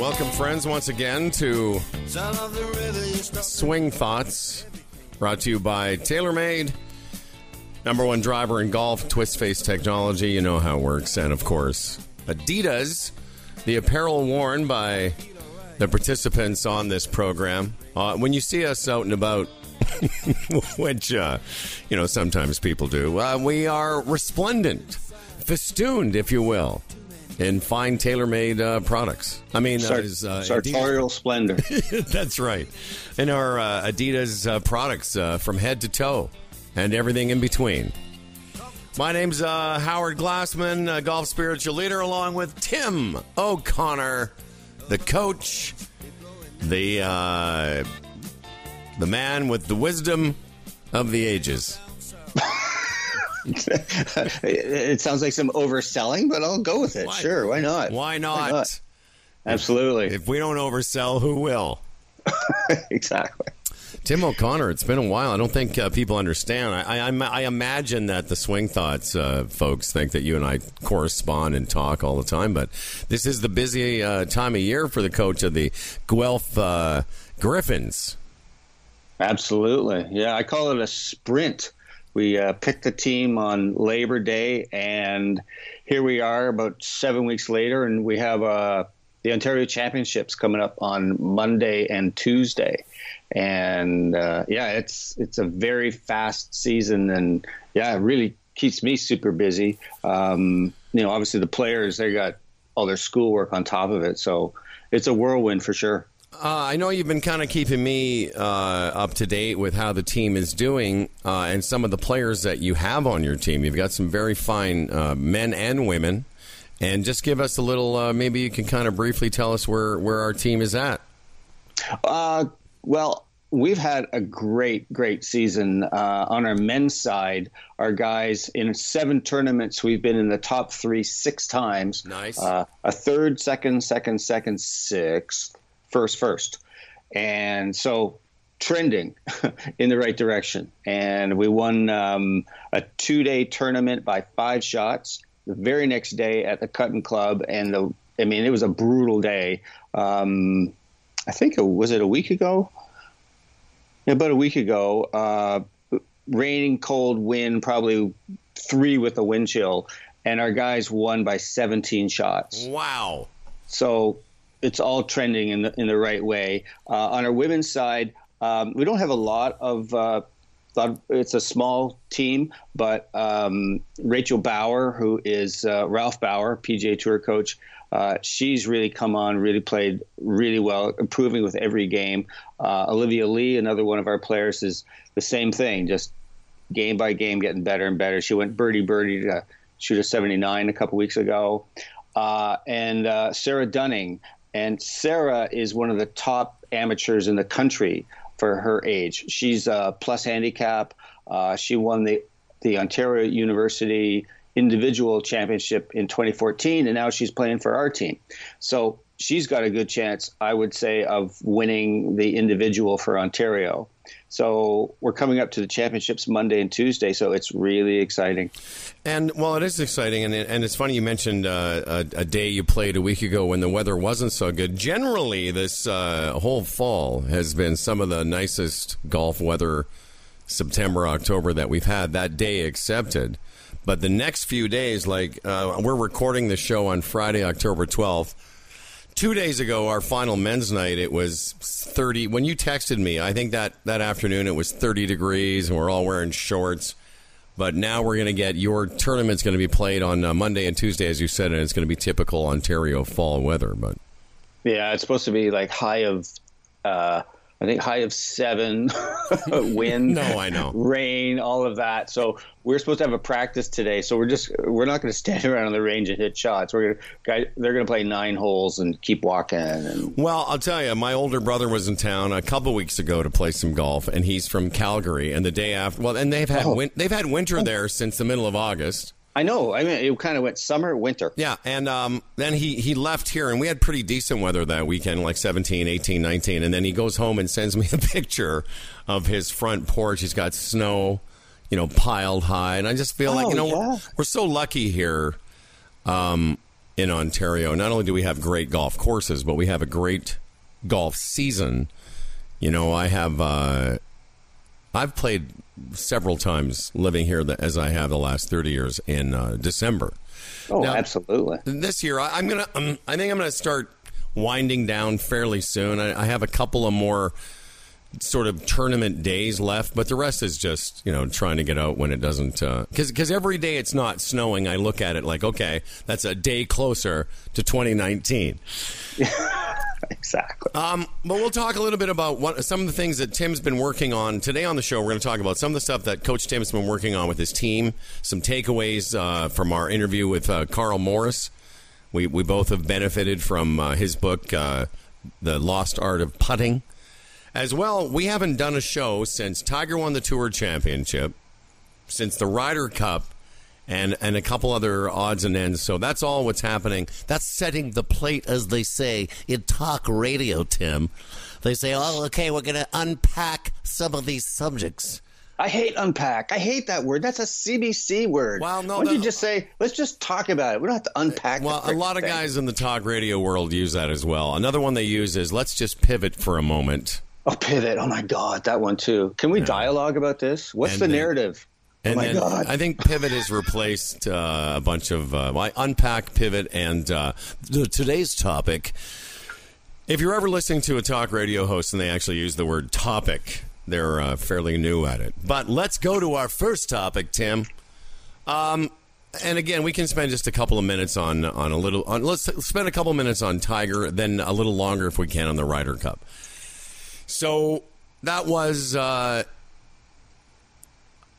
Welcome, friends, once again to. Swing Thoughts, brought to you by TaylorMade, number one driver in golf, Twist Face Technology. You know how it works. And of course, Adidas, the apparel worn by the participants on this program. Uh, when you see us out and about, which, uh, you know, sometimes people do, uh, we are resplendent, festooned, if you will. In fine TaylorMade uh, products. I mean, uh, is, uh, Adidas- sartorial splendor. that's right. And our uh, Adidas uh, products uh, from head to toe and everything in between. My name's uh, Howard Glassman, golf spiritual leader, along with Tim O'Connor, the coach, the uh, the man with the wisdom of the ages. it, sounds like some overselling, but I'll go with it. Why- Sure, why not? Why not? Absolutely, If we don't oversell, who will? exactly. Tim O'Connor, it's been a while. I don't think uh, people understand. I, I, I imagine that the Swing Thoughts uh, folks think that you and I correspond and talk all the time, but this is the busy uh, time of year for the coach of the Guelph uh, Griffins. Absolutely. Yeah, I call it a sprint. We uh, picked the team on Labor Day, and here we are about seven weeks later, and we have uh, the Ontario Championships coming up on Monday and Tuesday. And uh, yeah, it's it's a very fast season, and yeah, it really keeps me super busy. Um, you know, obviously the players they got all their schoolwork on top of it, so it's a whirlwind for sure. Uh, I know you've been kind of keeping me uh, up to date with how the team is doing uh, and some of the players that you have on your team. You've got some very fine uh, men and women. And just give us a little, uh, maybe you can kind of briefly tell us where, where our team is at. Uh, well, we've had a great, great season uh, on our men's side. Our guys in seven tournaments, we've been in the top three six times. Nice. Uh, a third, second, second, second, sixth, first, first, and so trending in the right direction. And we won um, a two-day tournament by five shots. The very next day at the Cutten Club, and the I mean, it was a brutal day. Um, I think it was it a week ago. Yeah, about a week ago. Uh, raining, cold, wind, probably three with a wind chill, and our guys won by 17 shots. Wow. So it's all trending in the in the right way. Uh, on our women's side, um, we don't have a lot of. Uh, it's a small team, but um, Rachel Bauer, who is uh, Ralph Bauer, PGA Tour coach, uh, she's really come on, really played really well, improving with every game. Uh, Olivia Lee, another one of our players, is the same thing, just game by game getting better and better. She went birdie birdie to shoot a 79 a couple weeks ago. Uh, and uh, Sarah Dunning. And Sarah is one of the top amateurs in the country for her age. She's a plus handicap. Uh, she won the, the Ontario University individual championship in 2014, and now she's playing for our team. So she's got a good chance, I would say, of winning the individual for Ontario. So we're coming up to the championships Monday and Tuesday, so it's really exciting. And well, it is exciting, and and it's funny you mentioned uh, a, a day you played a week ago when the weather wasn't so good. Generally, this uh, whole fall has been some of the nicest golf weather, September, October that we've had. That day accepted, but the next few days, like uh, we're recording the show on Friday, October twelfth. Two days ago, our final men's night, it was 30. When you texted me, I think that, that afternoon it was 30 degrees and we're all wearing shorts. But now we're going to get your tournament's going to be played on uh, Monday and Tuesday, as you said, and it's going to be typical Ontario fall weather. But Yeah, it's supposed to be like high of, uh, I think high of seven, wind, No, I know. rain, all of that. So we're supposed to have a practice today. So we're just we're not going to stand around on the range and hit shots. We're to they're going to play nine holes and keep walking. And Well, I'll tell you, my older brother was in town a couple weeks ago to play some golf, and he's from Calgary. And the day after, well, and they've had Oh. win- they've had winter oh. there since the middle of August. I know. I mean, it kind of went summer, winter. Yeah, and um, then he, he left here, and we had pretty decent weather that weekend, like 17, 18, 19. And then he goes home and sends me a picture of his front porch. He's got snow, you know, piled high. And I just feel like, Oh, you know, yeah. we're, we're so lucky here. Um, in Ontario. Not only do we have great golf courses, but we have a great golf season. You know, I have uh, I've played several times living here the, as I have the last thirty years in uh, December. Oh, Now- absolutely. This year, I, I'm gonna. Um, I think I'm gonna start winding down fairly soon. I, I have a couple of more sort of tournament days left, but the rest is just you know trying to get out when it doesn't. Because because every day it's not snowing, I look at it like okay, that's a day closer to 2019. Exactly. Um, but we'll talk a little bit about what, some of the things that Tim's been working on today on the show. We're going to talk about some of the stuff that Coach Tim's been working on with his team, some takeaways uh, from our interview with uh, Carl Morris. We we both have benefited from uh, his book, uh, "The Lost Art of Putting." As well, we haven't done a show since Tiger won the Tour Championship, since the Ryder Cup, and and a couple other odds and ends. So that's all what's happening. That's setting the plate, as they say in talk radio. Tim, they say, "Oh, okay, we're going to unpack some of these subjects." I hate unpack. I hate that word. That's a CBC word. Well, no, Why don't you just say, let's just talk about it? We don't have to unpack. Well, a lot of thing. guys in the talk radio world use that as well. Another one they use is, "Let's just pivot for a moment." Oh, pivot. Oh my God, that one too. Can we dialogue about this? What's And the narrative? And oh my then God. I think Pivot has replaced uh, a bunch of. Uh, well, I unpack Pivot and uh, th- today's topic. If you're ever listening to a talk radio host and they actually use the word topic, they're uh, fairly new at it. But let's go to our first topic, Tim. Um, and again, we can spend just a couple of minutes on on a little. On, let's spend a couple of minutes on Tiger, then a little longer if we can on the Ryder Cup. So that was. Uh,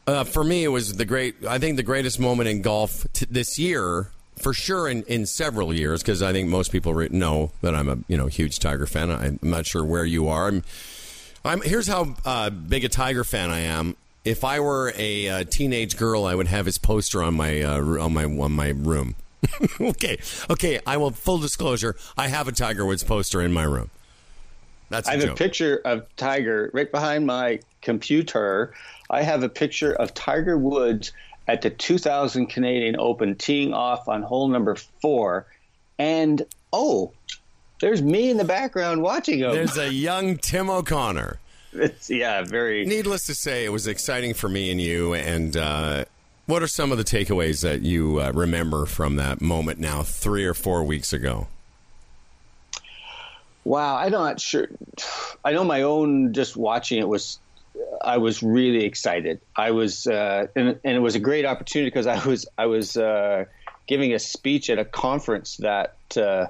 uh, for me, it was the great. I think the greatest moment in golf t- this year, for sure, in, in several years, because I think most people re- know that I'm a you know huge Tiger fan. I'm not sure where you are. I'm. I'm here's how uh, big a Tiger fan I am. If I were a uh, teenage girl, I would have his poster on my uh, on my on my room. okay, okay. I will full disclosure. I have a Tiger Woods poster in my room. That's a I have joke. a picture of Tiger right behind my computer. I have a picture of Tiger Woods at the 2000 Canadian Open teeing off on hole number four. And oh, there's me in the background watching him. There's a young Tim O'Connor. It's, yeah, very. Needless to say, it was exciting for me and you. And uh, what are some of the takeaways that you uh, remember from that moment now, three or four weeks ago? Wow, I'm not sure. I know my own just watching it was. I was really excited. I was, uh, and, and it was a great opportunity because I was I was uh, giving a speech at a conference that uh,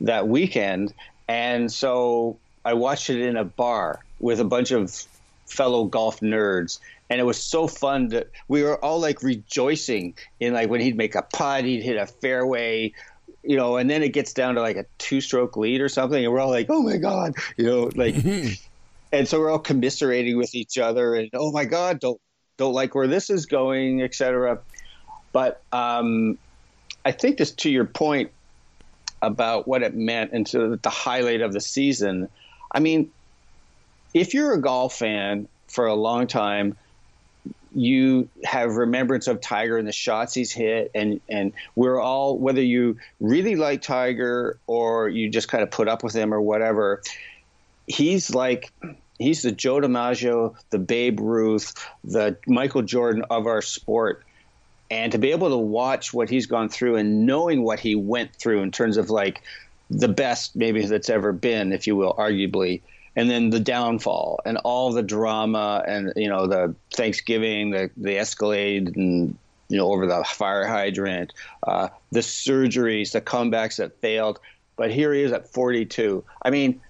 that weekend, and so I watched it in a bar with a bunch of fellow golf nerds, and it was so fun that we were all like rejoicing in like when he'd make a putt, he'd hit a fairway, you know, and then it gets down to like a two-stroke lead or something, and we're all like, "Oh my god," you know, like, and so we're all commiserating with each other, and "Oh my god, don't don't like where this is going," etc. But um, I think this to your point about what it meant and to the highlight of the season. I mean, if you're a golf fan for a long time, you have remembrance of Tiger and the shots he's hit, and and we're all whether you really like Tiger or you just kind of put up with him or whatever. He's like he's the Joe DiMaggio, the Babe Ruth, the Michael Jordan of our sport. And to be able to watch what he's gone through and knowing what he went through in terms of like the best maybe that's ever been, if you will, arguably, and then the downfall and all the drama and you know the Thanksgiving, the the Escalade, and you know over the fire hydrant, uh, the surgeries, the comebacks that failed. But here he is at 42. I mean,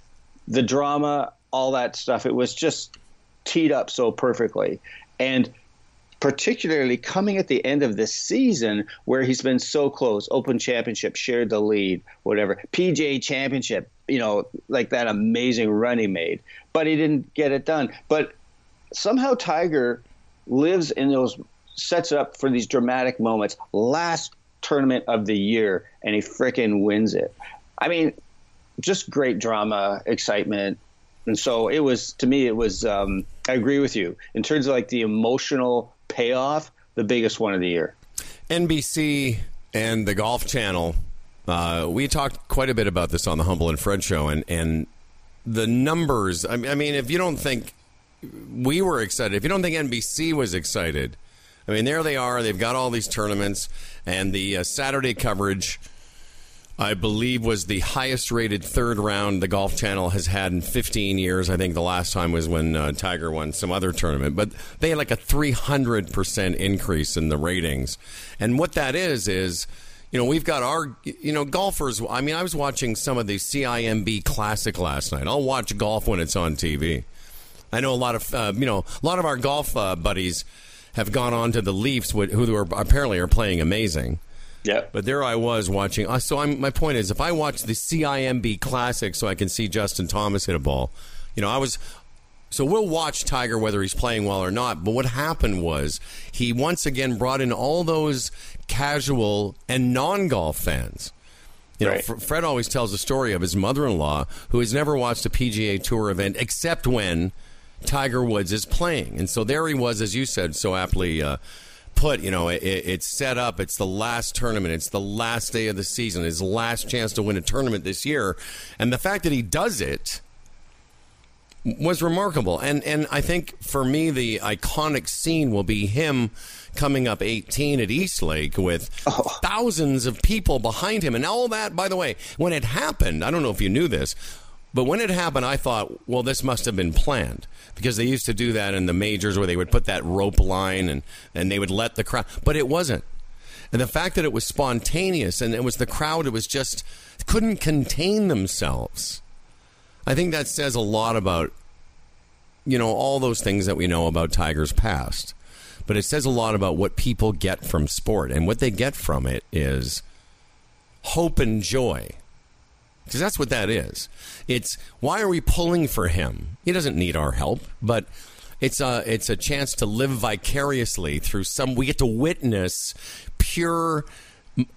the drama, all that stuff. It was just teed up so perfectly, and particularly coming at the end of this season where he's been so close open championship shared the lead whatever. Pga championship you know like that amazing run he made. But he didn't get it done. But somehow tiger lives in those sets up for these dramatic moments. Last tournament of the year and he frickin' wins it. I mean just great drama excitement and so it was to me it was um, i agree with you in terms of like the emotional payoff the biggest one of the year NBC and the Golf Channel Uh, we talked quite a bit about this on the Humble and Fred show, and and the numbers. I mean, if you don't think we were excited, if you don't think NBC was excited, I mean, there they are. They've got all these tournaments, and the uh, Saturday coverage. I believe was the highest rated third round the Golf Channel has had in 15 years. I think the last time was when uh, Tiger won some other tournament, but they had like a 300% increase in the ratings. And what that is is you know, we've got our, you know, golfers. I mean, I was watching some of the CIMB Classic last night. I'll watch golf when it's on TV. I know a lot of, uh, you know, a lot of our golf uh, buddies have gone on to the Leafs, who are apparently are playing amazing. Yeah. But there I was watching. Uh, so I'm, my point is, if I watch the CIMB Classic, so I can see Justin Thomas hit a ball, you know, I was. So we'll watch Tiger whether he's playing well or not. But what happened was he once again brought in all those casual and non-golf fans. You know, Right. Fred always tells the story of his mother-in-law who has never watched a PGA Tour event except when Tiger Woods is playing, and so there he was, as you said so aptly uh, put. You know, it, it's set up. It's the last tournament. It's the last day of the season. His last chance to win a tournament this year, and the fact that he does it was remarkable. And and I think for me the iconic scene will be him coming up 18 at Eastlake with oh. thousands of people behind him and all that by the way, when it happened, I don't know if you knew this, but when it happened I thought, well this must have been planned because they used to do that in the majors where they would put that rope line and and they would let the crowd but it wasn't. And the fact that it was spontaneous and it was the crowd it was just couldn't contain themselves. I think that says a lot about, you know, all those things that we know about Tiger's past. But it says a lot about what people get from sport. And what they get from it is hope and joy. Because that's what that is. It's why are we pulling for him? He doesn't need our help, but it's a it's a chance to live vicariously through some. We get to witness pure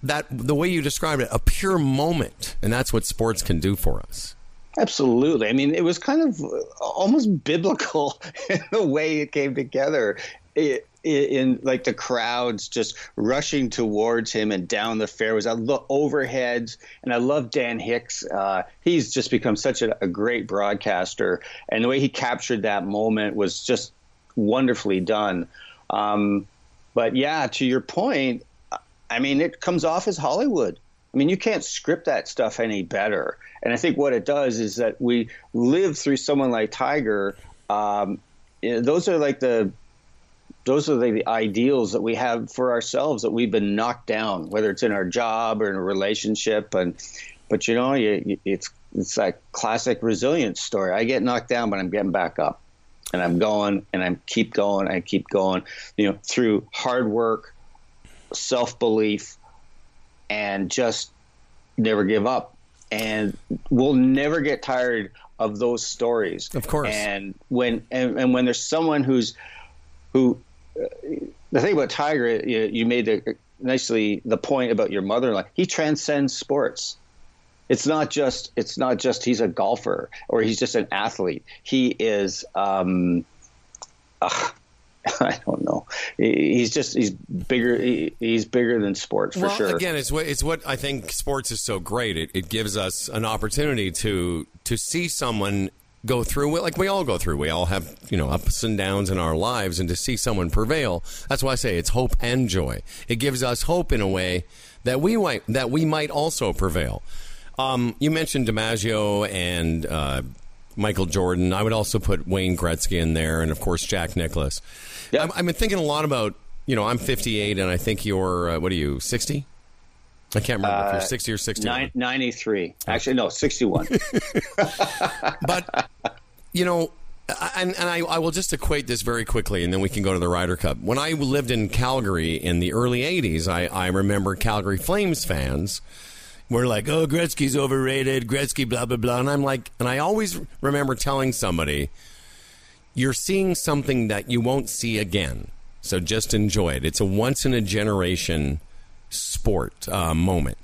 that the way you described it, a pure moment, and that's what sports can do for us. Absolutely. I mean, it was kind of uh, almost biblical in the way it came together. It, in like the crowds just rushing towards him and down the fairways. I look overheads, and I love Dan Hicks. Uh, he's just become such a, a great broadcaster, and the way he captured that moment was just wonderfully done. Um, but yeah, to your point, I mean, it comes off as Hollywood. I mean, you can't script that stuff any better. And I think what it does is that we live through someone like Tiger. Um, know, those are like the those are the ideals that we have for ourselves that we've been knocked down, whether it's in our job or in a relationship. And but you know, you, you, it's it's that classic resilience story. I get knocked down, but I'm getting back up, and I'm going, and I keep going, I keep going. You know, through hard work, self belief, and just never give up. And we'll never get tired of those stories. Of course. And when and, and when there's someone who's who the thing about Tiger, you, you made the, nicely the point about your mother-in-law. He transcends sports. It's not just it's not just he's a golfer or he's just an athlete. He is. Um, uh, I don't know. He's just he's bigger. He, he's bigger than sports for well, sure. again, it's what it's what I think sports is so great. It, it gives us an opportunity to to see someone go through like we all go through. We all have you know ups and downs in our lives, and to see someone prevail, that's why I say it's hope and joy. It gives us hope in a way that we might that we might also prevail. Um, you mentioned DiMaggio and uh, Michael Jordan. I would also put Wayne Gretzky in there, and of course Jack Nicklaus. Yeah. I'm, I've been thinking a lot about you know I'm 58, and I think you're uh, what are you 60? I can't remember if you're uh, 60 or 61. Nine, 93. Actually, no, 61. but you know and, and I, I will just equate this very quickly and then we can go to the Ryder Cup. When I lived in Calgary in the early 80s, I, I remember Calgary Flames fans were like, oh, Gretzky's overrated, Gretzky, blah, blah, blah. And I'm like, and I always remember telling somebody, you're seeing something that you won't see again. So just enjoy it. It's a once in a generation sport uh, moment.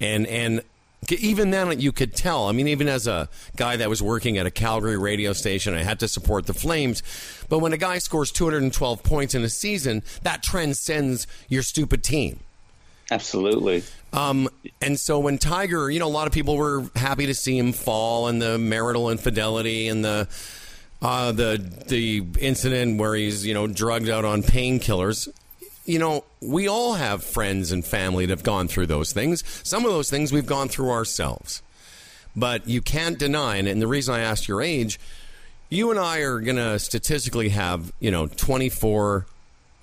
And, and even then you could tell i mean even as a guy that was working at a calgary radio station i had to support the flames but when a guy scores 212 points in a season that transcends your stupid team Absolutely. Um, and so when Tiger, you know, a lot of people were happy to see him fall and the marital infidelity and the uh, the the incident where he's you know drugged out on painkillers. You know, we all have friends and family that have gone through those things. Some of those things we've gone through ourselves. But you can't deny, and the reason I asked your age, you and I are going to statistically have, you know, 24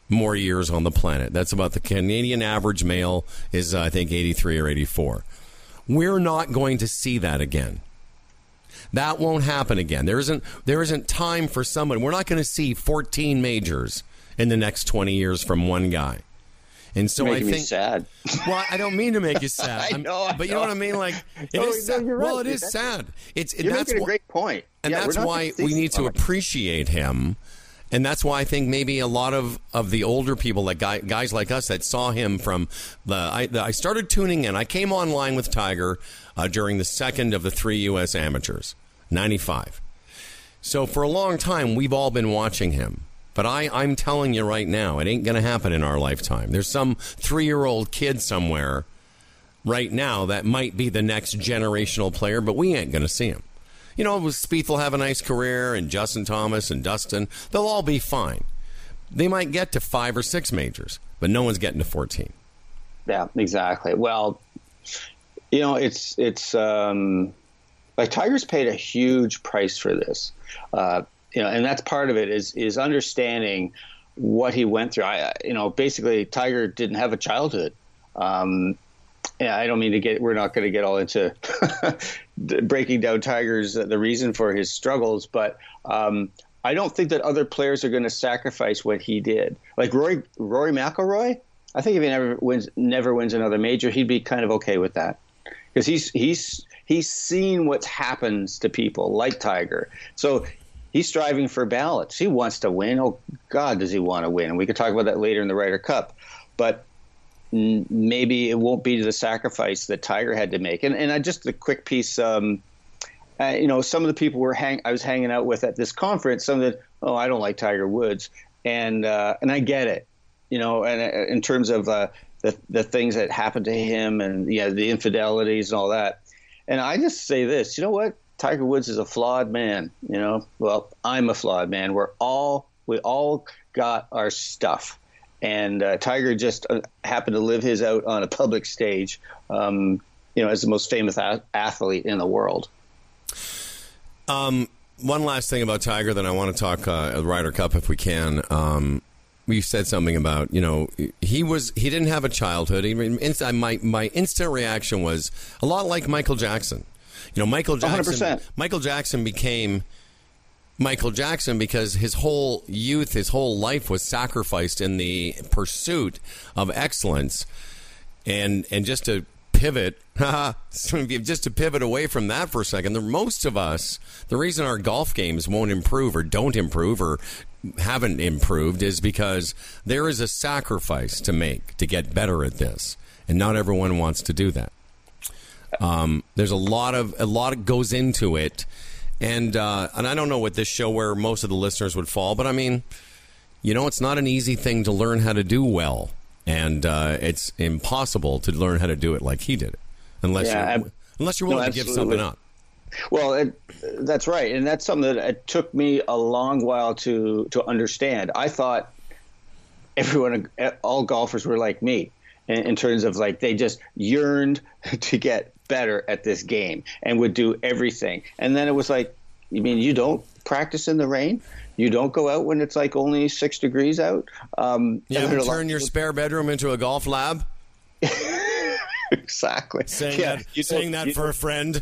more years on the planet. That's about the Canadian average male is, I think, 83 or 84. We're not going to see that again. That won't happen again. There isn't there isn't time for someone. We're not going to see 14 majors in the next 20 years from one guy. And so I think sad. well, I don't mean to make you sad. I know, I but you know know. what I mean. Like it No, is sad. Well, right, it That's- sad. It's You're that's making a great point. and Yeah, that's why we need to some of it. appreciate him. And that's why I think maybe a lot of, of the older people, like guy, guys like us, that saw him from the I, the. I started tuning in. I came online with Tiger uh, during the second of the three U.S. amateurs, '95. So for a long time, we've all been watching him. But I, I'm telling you right now, it ain't going to happen in our lifetime. There's some three year old kid somewhere right now that might be the next generational player, but we ain't going to see him. You know, Spieth will have a nice career, and Justin Thomas and Dustin, they'll all be fine. They might get to five or six majors, but no one's getting to 14. Yeah, exactly. Well, you know, it's it's um, like Tiger's paid a huge price for this. Uh, you know, and that's part of it is is understanding what he went through. I, you know, basically, Tiger didn't have a childhood. Um, yeah, I don't mean to get. We're not going to get all into breaking down Tiger's uh, the reason for his struggles, but um, I don't think that other players are going to sacrifice what he did. Like Rory Rory McIlroy, I think if he never wins never wins another major, he'd be kind of okay with that because he's he's he's seen what happens to people like Tiger. So he's striving for balance. He wants to win. Oh God, does he want to win? And we could talk about that later in the Ryder Cup, but maybe it won't be the sacrifice that Tiger had to make. And and I just a quick piece. Um, uh, you know, some of the people were hang I was hanging out with at this conference. Some of the oh, I don't like Tiger Woods, and uh, and I get it. You know, and uh, in terms of uh, the the things that happened to him, and yeah, the infidelities and all that. And I just say this, you know what? Tiger Woods is a flawed man. You know, well, I'm a flawed man. We're all we all got our stuff, and uh, Tiger just uh, happened to live his out on a public stage. Um, you know, as the most famous a- athlete in the world. Um, one last thing about Tiger that I want to talk uh, Ryder Cup if we can. Um, you said something about you know he was he didn't have a childhood. Inst- my my instant reaction was a lot like Michael Jackson. You know, Michael Jackson. 100%. Michael Jackson became Michael Jackson because his whole youth, his whole life was sacrificed in the pursuit of excellence, and and just to pivot, just to pivot away from that for a second. The most of us, the reason our golf games won't improve or don't improve or haven't improved is because there is a sacrifice to make to get better at this, and not everyone wants to do that. Um, there's a lot of a lot of goes into it, and uh, and I don't know what this show where most of the listeners would fall, but I mean, you know, it's not an easy thing to learn how to do well, and uh, it's impossible to learn how to do it like he did it, unless Yeah, you're unless you're no, willing to give something up. Well, it, that's right, and that's something that it took me a long while to to understand. I thought everyone, all golfers were like me, in, in terms of like they just yearned to get better at this game and would do everything. And then it was like, you mean you don't practice in the rain? You don't go out when it's like only six degrees out? Um, You haven't there are a lot- turned your spare bedroom into a golf lab. exactly Saying Yeah, that, you saying that for a friend.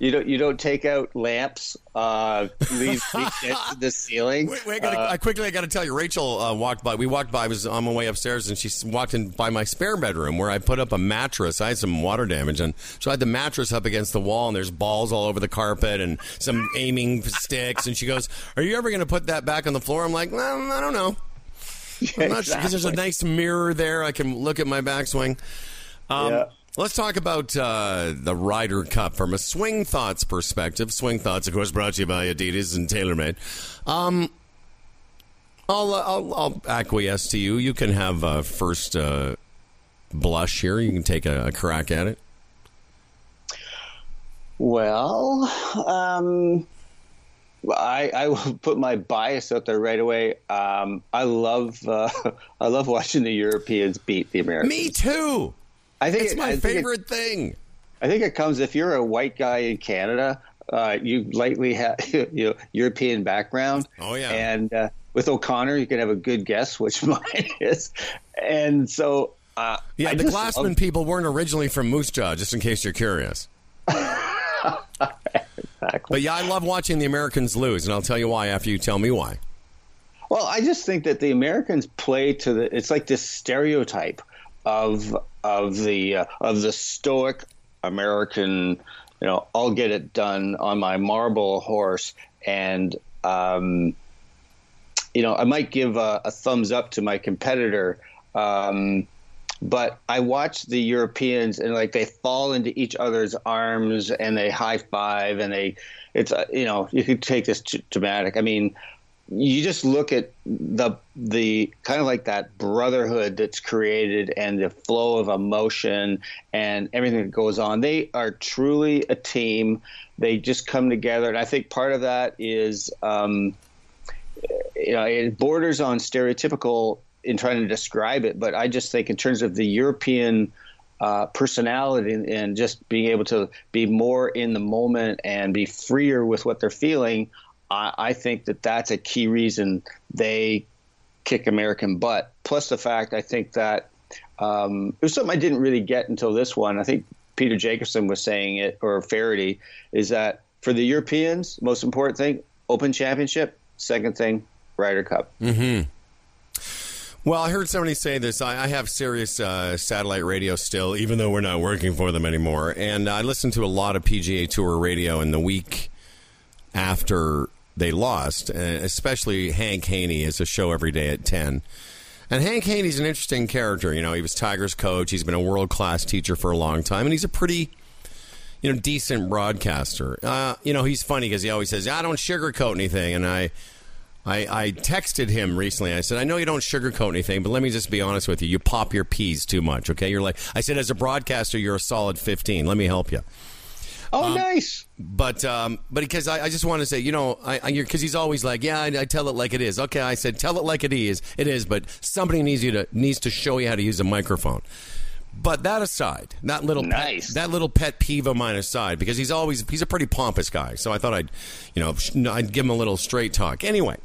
You don't you don't take out lamps, uh, leave to the ceiling. Wait, wait, I, gotta, Uh, I quickly, I got to tell you, Rachel uh, walked by. We walked by. I was on my way upstairs, and she walked in by my spare bedroom where I put up a mattress. I had some water damage, and so I had the mattress up against the wall, and there's balls all over the carpet and some aiming sticks. And she goes, "Are you ever going to put that back on the floor?" I'm like, well, "I don't know." I'm not sure because there's a nice mirror there. I can look at my backswing. Um, Yeah. Let's talk about uh, the Ryder Cup from a Swing Thoughts perspective. Swing Thoughts, of course, brought to you by Adidas and TaylorMade. Um, I'll, uh, I'll, I'll acquiesce to you. You can have a first uh, blush here? You can take a, a crack at it. Well, um, I, I will put my bias out there right away. Um, I love uh, I love watching the Europeans beat the Americans. Me too. I think It's it- my I think it- favorite thing. I think it comes if you're a white guy in Canada, uh, you likely have you know European background. Oh, yeah. and uh, with O'Connor, you can have a good guess which mine is. And so, uh, Yeah, I the Glassman love- people weren't originally from Moose Jaw, just in case you're curious. Exactly. But yeah, I love watching the Americans lose, and I'll tell you why after you tell me why. Well, I just think that the Americans play to the. It's like this stereotype of of the uh, of the stoic American. You know, I'll get it done on my marble horse, and um, you know, I might give a, a thumbs up to my competitor. Um, but I watch the Europeans and like they fall into each other's arms and they high five and they, it's uh, you know you could take this t- dramatic. I mean, you just look at the the kind of like that brotherhood that's created and the flow of emotion and everything that goes on. They are truly a team. They just come together, and I think part of that is. Um, you know, it borders on stereotypical in trying to describe it, but I just think in terms of the European uh, personality and, and just being able to be more in the moment and be freer with what they're feeling, I, I think that that's a key reason they kick American butt. Plus the fact I think that um, it was something I didn't really get until this one. I think Peter Jacobsen was saying it, or Feherty, is that for the Europeans, most important thing, Open Championship. Second thing, Ryder Cup. Hmm. Well, I heard somebody say this. I, I have Sirius uh, satellite radio still, even though we're not working for them anymore. And I listen to a lot of PGA Tour radio in the week after they lost, uh, especially Hank Haney is a show every day at 10. And Hank Haney's an interesting character. You know, he was Tigers coach. He's been a world class teacher for a long time, and he's a pretty, you know, decent broadcaster. Uh, you know, he's funny because he always says, "I don't sugarcoat anything," and I, I, I texted him recently. I said, "I know you don't sugarcoat anything, but let me just be honest with you. You pop your peas too much. Okay, you're like I said as a broadcaster, you're a solid 15. Let me help you." Oh, nice. But um, but because I, I just want to say, you know, I because he's always like, yeah, I, I tell it like it is. Okay, I said tell it like it is. It is, but somebody needs you to needs to show you how to use a microphone. But that aside, that little Nice. pet, that little pet peeve of mine aside, because he's always he's a pretty pompous guy. So I thought I'd, you know, I'd give him a little straight talk. Anyway,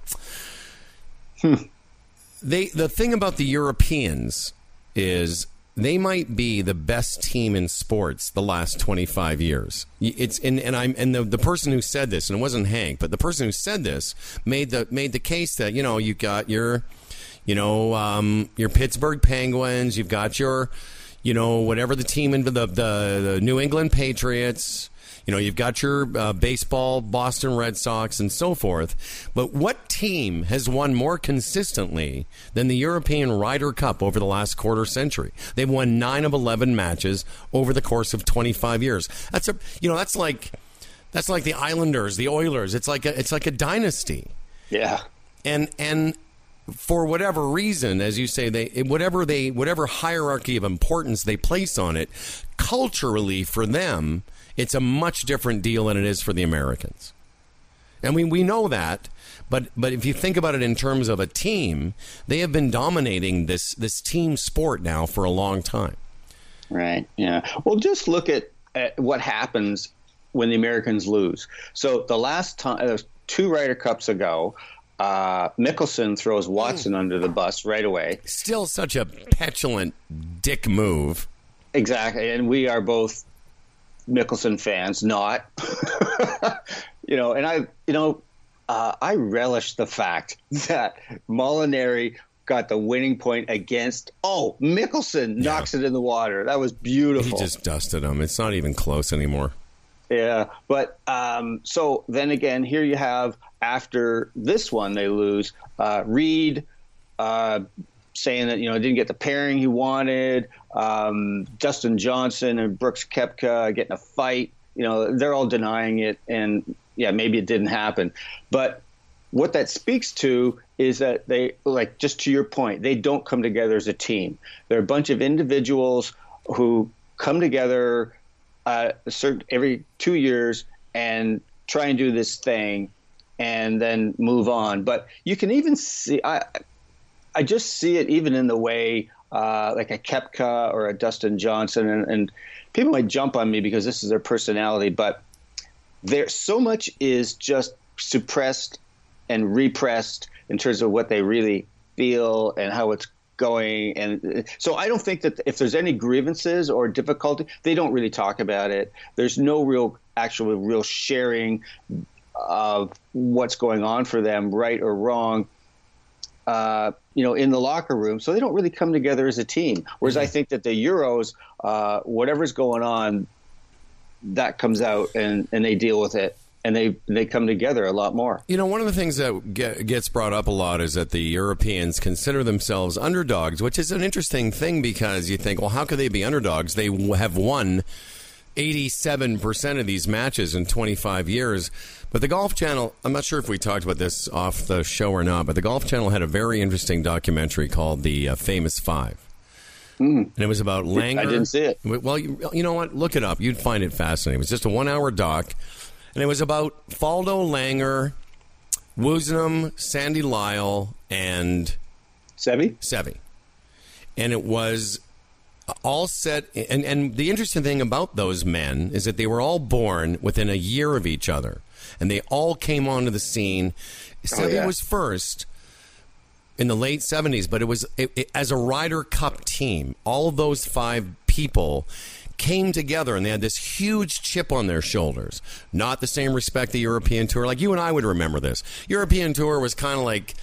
they the thing about the Europeans is they might be the best team in sports the last 25 years. It's and, and I'm and the, the person who said this and it wasn't Hank, but the person who said this made the made the case that you know you got your you know um, your Pittsburgh Penguins, you've got your you know whatever the team in the the, the New England Patriots. You know, you've got your uh, baseball, Boston Red Sox, and so forth. But what team has won more consistently than the European Ryder Cup over the last quarter century? They've won nine of eleven matches over the course of twenty five years. That's a you know that's like that's like the Islanders, the Oilers. It's like a, it's like a dynasty Yeah. and and for whatever reason, as you say, they whatever they whatever hierarchy of importance they place on it, culturally for them, it's a much different deal than it is for the Americans. And we we know that, but but if you think about it in terms of a team, they have been dominating this this team sport now for a long time. Right. Yeah. Well, just look at, at what happens when the Americans lose. So the last time, uh, two Ryder Cups ago, uh, Mickelson throws Watson under the bus right away. Still such a petulant dick move. Exactly. And we are both Mickelson fans, not. you know, and I, you know, uh, I relish the fact that Molinari got the winning point against. Oh, Mickelson knocks it in the water. That was beautiful. He just dusted him. It's not even close anymore. Yeah, but um, so then again, here you have after this one they lose. Uh, Reed uh, saying that you know didn't get the pairing he wanted. Um, Justin Johnson and Brooks Koepka getting a fight. You know they're all denying it, and yeah, maybe it didn't happen. But what that speaks to is that they, like, just to your point, they don't come together as a team. They're a bunch of individuals who come together uh, certain, every two years and try and do this thing and then move on. But you can even see, I, I just see it even in the way uh, like a Koepka or a Dustin Johnson, and, and, people might jump on me because this is their personality, but there so much is just suppressed and repressed in terms of what they really feel and how it's going. And so i don't think that if there's any grievances or difficulty they don't really talk about it. There's no real actual real sharing of what's going on for them right or wrong uh, you know, in the locker room, so they don't really come together as a team. Whereas mm-hmm. I think that the Euros, uh, whatever's going on, that comes out and, and they deal with it and they they come together a lot more. You know, one of the things that get, gets brought up a lot is that the Europeans consider themselves underdogs, which is an interesting thing because you think, well, how could they be underdogs? They have won 87% of these matches in 25 years. But the Golf Channel, I'm not sure if we talked about this off the show or not, but the Golf Channel had a very interesting documentary called The uh, Famous Five. Mm. And it was about Langer. I didn't see it. Well, you, you know what? Look it up. You'd find it fascinating. It was just a one hour doc and it was about Faldo Langer, Woosnam, Sandy Lyle, and Seve. Seve. And it was all set. And, and the interesting thing about those men is that they were all born within a year of each other. And they all came onto the scene. Oh, yeah. was first in the late 70s, but it was it, it, as a Ryder Cup team. All those five people came together and they had this huge chip on their shoulders. Not the same respect the European tour. Like you and I would remember this. European tour was kind of like.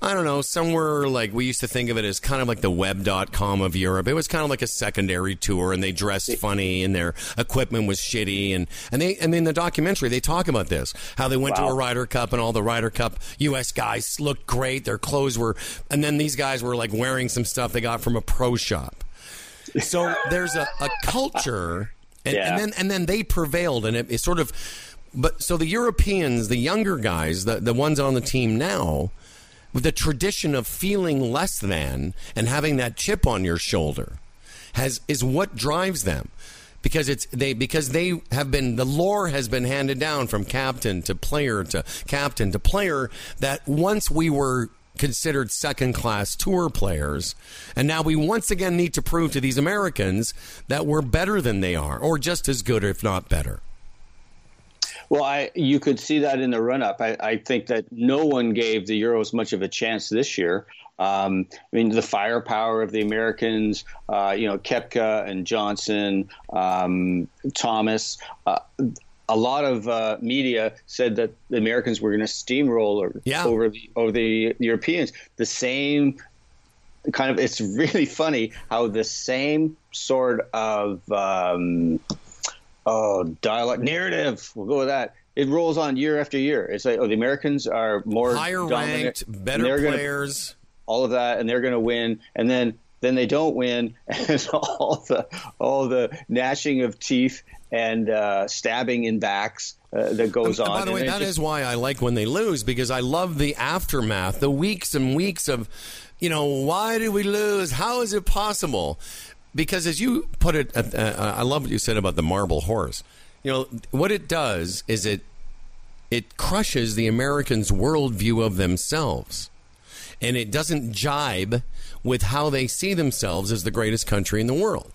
I don't know, somewhere like we used to think of it as kind of like the web.com of Europe. It was kind of like a secondary tour and they dressed funny and their equipment was shitty and and they and in the documentary they talk about this, how they went wow. to a Ryder Cup and all the Ryder Cup US guys looked great, their clothes were and then these guys were like wearing some stuff they got from a pro shop. So there's a, a culture, and, yeah. and, then and then they prevailed, and it, it sort of. But so the Europeans, the younger guys, the the ones on the team now, the tradition of feeling less than and having that chip on your shoulder, has is what drives them because it's they because they have been the lore has been handed down from captain to player to captain to player that once we were considered second class tour players. And now we once again need to prove to these Americans that we're better than they are, or just as good, if not better. Well, I you could see that in the run up. I, I, think that no one gave the Euros much of a chance this year. Um, I mean, the firepower of the Americans, uh, you know, Koepka and Johnson, um, Thomas. Uh, a lot of uh, media said that the Americans were going to steamroll yeah. over the over the Europeans. The same kind of it's really funny how the same sort of um, oh dialogue narrative we'll go with that it rolls on year after year it's like oh the americans are more higher dominant, ranked better players gonna, all of that and they're going to win and then then they don't win and all the all the gnashing of teeth and uh, stabbing in backs uh, that goes on. By the way, that just... is why I like when they lose because I love the aftermath, the weeks and weeks of, you know, why did we lose? How is it possible? Because as you put it, uh, uh, I love what you said about the marble horse. You know, what it does is it it crushes the Americans' worldview of themselves, and it doesn't jibe with how they see themselves as the greatest country in the world.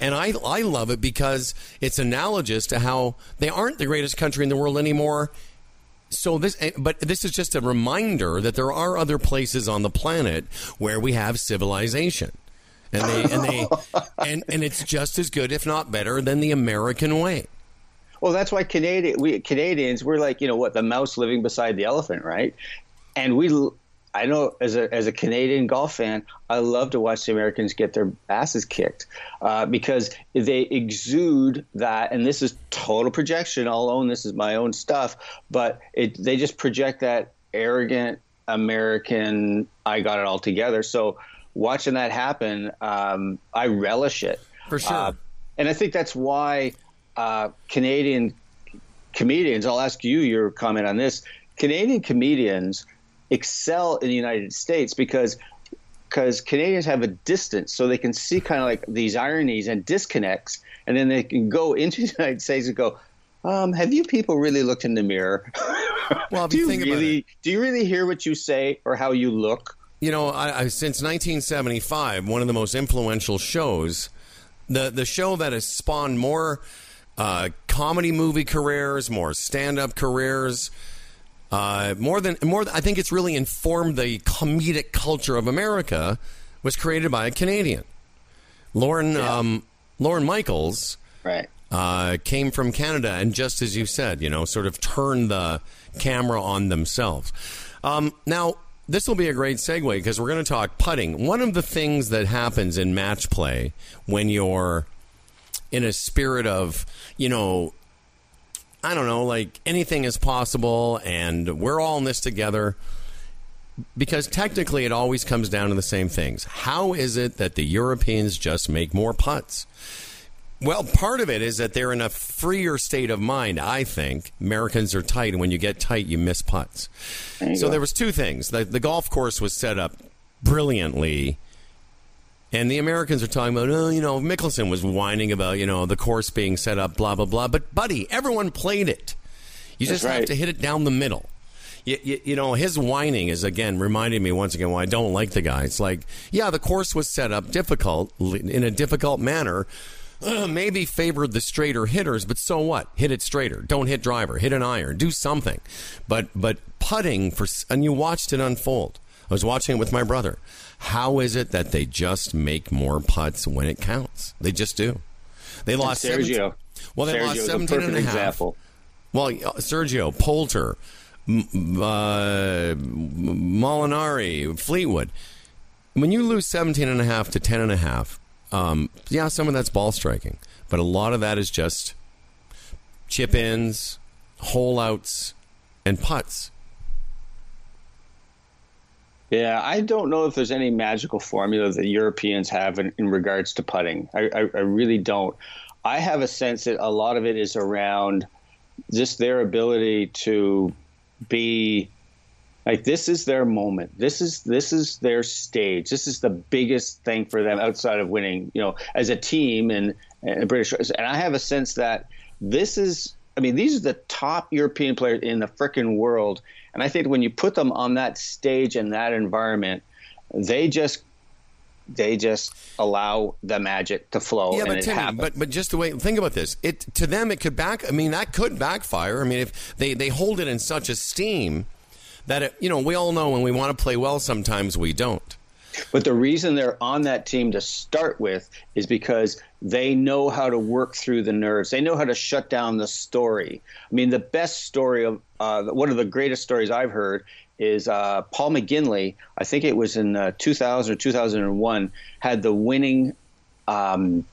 And I, I love it because it's analogous to how they aren't the greatest country in the world anymore. So this, eh, but this is just a reminder that there are other places on the planet where we have civilization, and they and they and and it's just as good, if not better, than the American way. Well, that's why Canadian we Canadians we're like you know what the mouse living beside the elephant, right? And we I know as a as a Canadian golf fan, I love to watch the Americans get their asses kicked uh, because they exude that, and this is total projection. I'll own this is my own stuff, but it, they just project that arrogant American. I got it all together. So watching that happen, um, I relish it for sure, uh, and I think that's why uh, Canadian comedians. I'll ask you your comment on this Canadian comedians excel in the United States because because Canadians have a distance, so they can see kind of like these ironies and disconnects, and then they can go into the United States and go, um, "Have you people really looked in the mirror? Well, do you you think about really do you really hear what you say or how you look?" You know, I, I, since 1975, one of the most influential shows, the the show that has spawned more uh, comedy movie careers, more stand up careers, uh, more than more. I think it's really informed the comedic culture of America. Was created by a Canadian, Lorne um, Lorne Michaels Right. uh, came from Canada, and just as you said, you know, sort of turned the camera on themselves. Um, now, this will be a great segue because we're going to talk putting. One of the things that happens in match play when you're in a spirit of, you know, I don't know, like anything is possible and we're all in this together. Because technically, it always comes down to the same things. How is it that the Europeans just make more putts? Well, part of it is that they're in a freer state of mind. I think Americans are tight, and when you get tight, you miss putts. There you So go. there was two things. The, the golf course was set up brilliantly, and the Americans are talking about, oh, you know, Mickelson was whining about, you know, the course being set up, blah blah blah. But buddy, everyone played it. You just That's have to hit it down the middle. You, you, you know, his whining is again reminding me once again why I don't like the guy. It's like, yeah, the course was set up difficult in a difficult manner. Uh, maybe favored the straighter hitters, but so what? Hit it straighter. Don't hit driver. Hit an iron. Do something. But but putting for and you watched it unfold. I was watching it with my brother. How is it that they just make more putts when it counts? They just do. They lost Sergio. 17 Well, they Sergio lost is a 17 and a half. example. Well, uh, Sergio, Poulter, M- uh, Molinari, Fleetwood. When you lose 17 and a half to 10 and a half, um, yeah, some of that's ball striking, but a lot of that is just chip ins, hole outs, and putts. Yeah, I don't know if there's any magical formula that Europeans have in, in regards to putting. I, I, I really don't. I have a sense that a lot of it is around just their ability to be like this is their moment. This is this is their stage. This is the biggest thing for them outside of winning, you know, as a team and, and British. And I have a sense that this is. I mean, these are the top European players in the frickin' world, and I think when you put them on that stage and that environment, they just they just allow the magic to flow. Yeah, and but it Timmy, but but just the way think about this, it to them it could back. I mean, that could backfire. I mean, if they they hold it in such esteem that it, you know we all know when we want to play well, sometimes we don't. But the reason they're on that team to start with is because they know how to work through the nerves. They know how to shut down the story. I mean, the best story of uh, one of the greatest stories I've heard is uh, Paul McGinley. I think it was in uh, 2000 or 2001 had the winning. Um,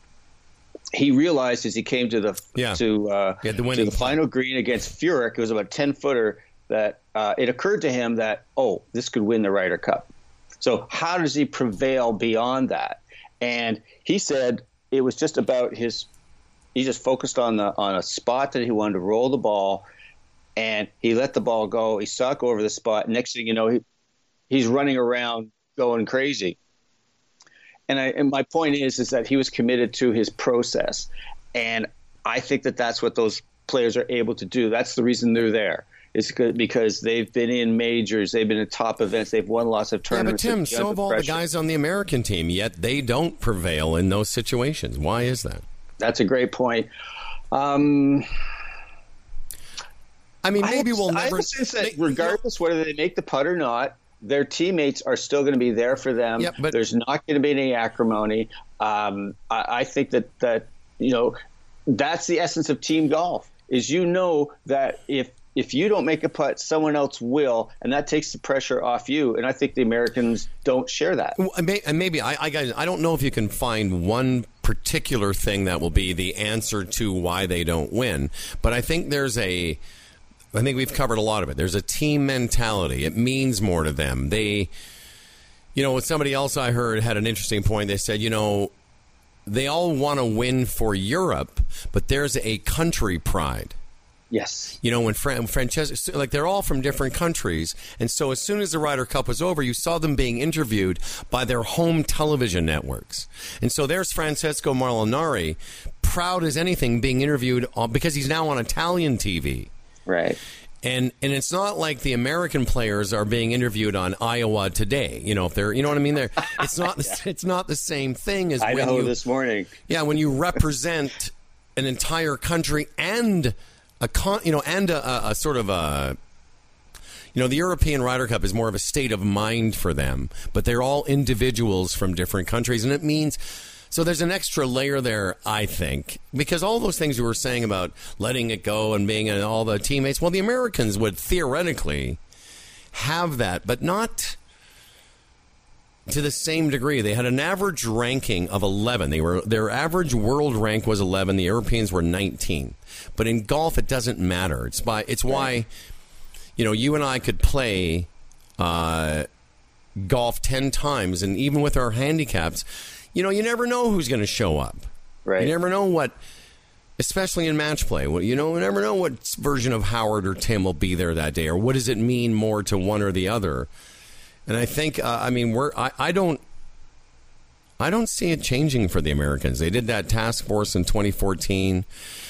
he realized as he came to the Yeah. to, uh, the to the final green against Furyk, it was about a 10 footer that uh, it occurred to him that oh this could win the Ryder Cup. So how does he prevail beyond that? And he said it was just about his. He just focused on the on a spot that he wanted to roll the ball, and he let the ball go. He saw it go over the spot. Next thing you know, he he's running around going crazy. And I and my point is is that he was committed to his process, and I think that that's what those players are able to do. That's the reason they're there. It's good because they've been in majors, they've been in top events, they've won lots of Yeah, but tournaments. Tim, so have all the guys on the American team, yet they don't prevail in those situations. Why is that? That's a great point. Um, I mean, I maybe have- we'll never. a sense that regardless whether they make the putt or not, their teammates are still going to be there for them. Yep, but- There's not going to be any acrimony. Um, I, I think that that you know that's the essence of team golf. Is you know that if if you don't make a putt, someone else will, and that takes the pressure off you. And I think the Americans don't share that. And maybe I, I, I don't know if you can find one particular thing that will be the answer to why they don't win, but I think there's a. I think we've covered a lot of it. There's a team mentality. It means more to them. They, you know, somebody else I heard had an interesting point. They said, you know, they all want to win for Europe, but there's a country pride. Yes. You know, when Fran- Francesco, like they're all from different countries. And so as soon as the Ryder Cup was over, you saw them being interviewed by their home television networks. And so there's Francesco Molinari, proud as anything, being interviewed on, because he's now on Italian TV. Right. And and it's not like the American players are being interviewed on Iowa today. You know, if they're you know what I mean. They're it's not the, it's not the same thing as I when you, this morning. yeah, when you represent an entire country and a con, you know, and a, a, sort of a, you know, the European Ryder Cup is more of a state of mind for them, but they're all individuals from different countries, and it means. So there's an extra layer there, I think, because all those things you were saying about letting it go and being and all the teammates. Well, the Americans would theoretically have that, but not to the same degree. They had an average ranking of 11. They were their average world rank was 11. The Europeans were 19. But in golf, it doesn't matter. It's by it's why you know you and I could play uh, golf 10 times, and even with our handicaps, you know you never know who's going to show up. Right. You never know what. Especially in match play, Well, you know, you never know what version of Howard or Tim will be there that day, or what does it mean more to one or the other. And I think, uh, I mean, we're I, I don't I don't see it changing for the Americans. They did that task force in 2014.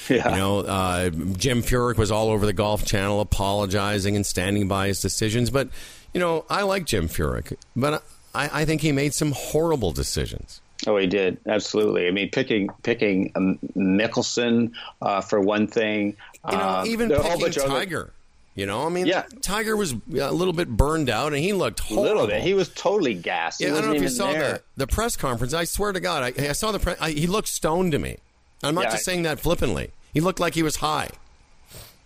Yeah. You know, uh, Jim Furyk was all over the Golf Channel apologizing and standing by his decisions. But you know, I like Jim Furyk, but I, I think he made some horrible decisions. Oh, he did absolutely. I mean, picking picking um, Mickelson uh, for one thing. You know, uh, even there are a whole picking bunch of other- Tiger. You know, I mean, Yeah. Tiger was a little bit burned out, and he looked A little bit. He was totally gassed. Yeah, he I don't know if you saw there. the, the press conference. I swear to God, I, I saw the press. He looked stoned to me. I'm not Yeah, just saying that flippantly. He looked like he was high.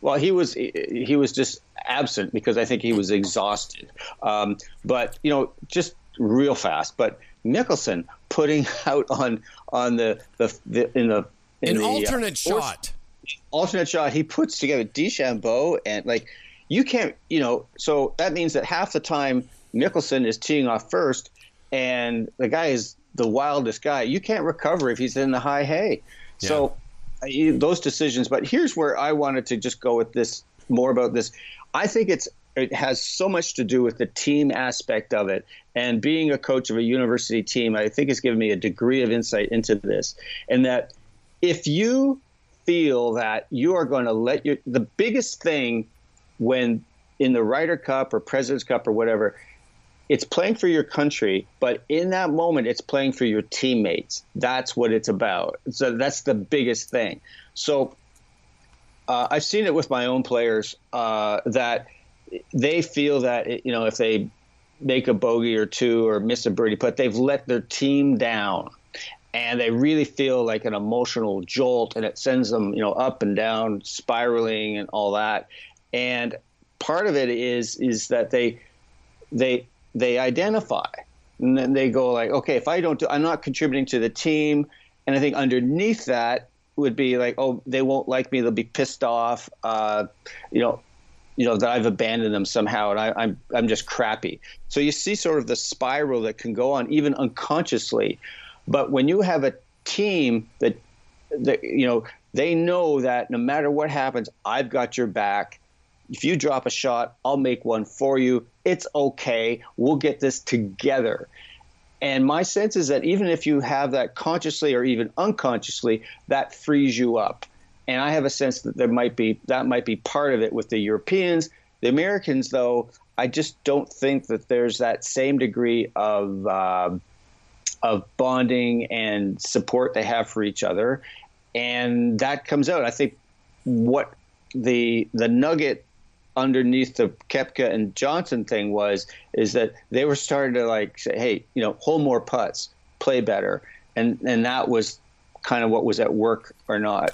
Well, he was he was just absent because I think he was exhausted. Um, but you know, just real fast. But Mickelson putting out on on the the, the in the in An the, uh, alternate fourth- shot. Alternate shot he puts together DeChambeau and like you can't you know so that means that half the time Mickelson is teeing off first and the guy is the wildest guy. You can't recover if he's in the high hay. So uh, you- those decisions but here's where I wanted to just go with this more about this. I think it's it has so much to do with the team aspect of it. And being a coach of a university team I think has given me a degree of insight into this. And that if you feel that you are going to let your the biggest thing when in the Ryder Cup or President's Cup or whatever, it's playing for your country, but in that moment, it's playing for your teammates. That's what it's about. So that's the biggest thing. So uh, I've seen it with my own players uh, that they feel that you know if they make a bogey or two or miss a birdie putt, they've let their team down and they really feel like an emotional jolt and it sends them you know up and down spiraling and all that. And part of it is is that they they they identify. And then they go like okay if i don't do i'm not contributing to the team. And i think underneath that would be like oh they won't like me. They'll be pissed off uh, you know you know that I've abandoned them somehow, and I, I'm I'm just crappy. So you see sort of the spiral that can go on even unconsciously, but when you have a team that that you know they know that no matter what happens, I've got your back. If you drop a shot, I'll make one for you. It's okay. We'll get this together. And my sense is that even if you have that consciously or even unconsciously, that frees you up. And I have a sense that there might be that might be part of it with the Europeans. The Americans, though, I just don't think that there's that same degree of uh, of bonding and support they have for each other, and that comes out. I think what the the nugget underneath the Koepka and Johnson thing was is that they were starting to like say, hey, you know, hold more putts, play better, and and that was kind of what was at work or not.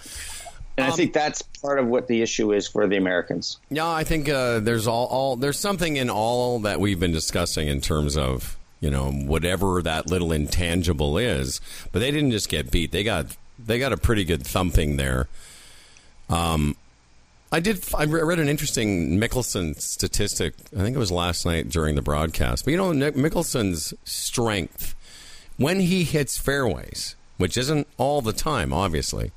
And I think that's part of what the issue is for the Americans. Yeah, I think uh, there's all, all there's something in all that we've been discussing in terms of you know whatever that little intangible is. But they didn't just get beat; they got they got a pretty good thumping there. Um, I did. I read an interesting Mickelson statistic. I think it was last night during the broadcast. But you know, Nick Mickelson's strength when he hits fairways, which isn't all the time, obviously,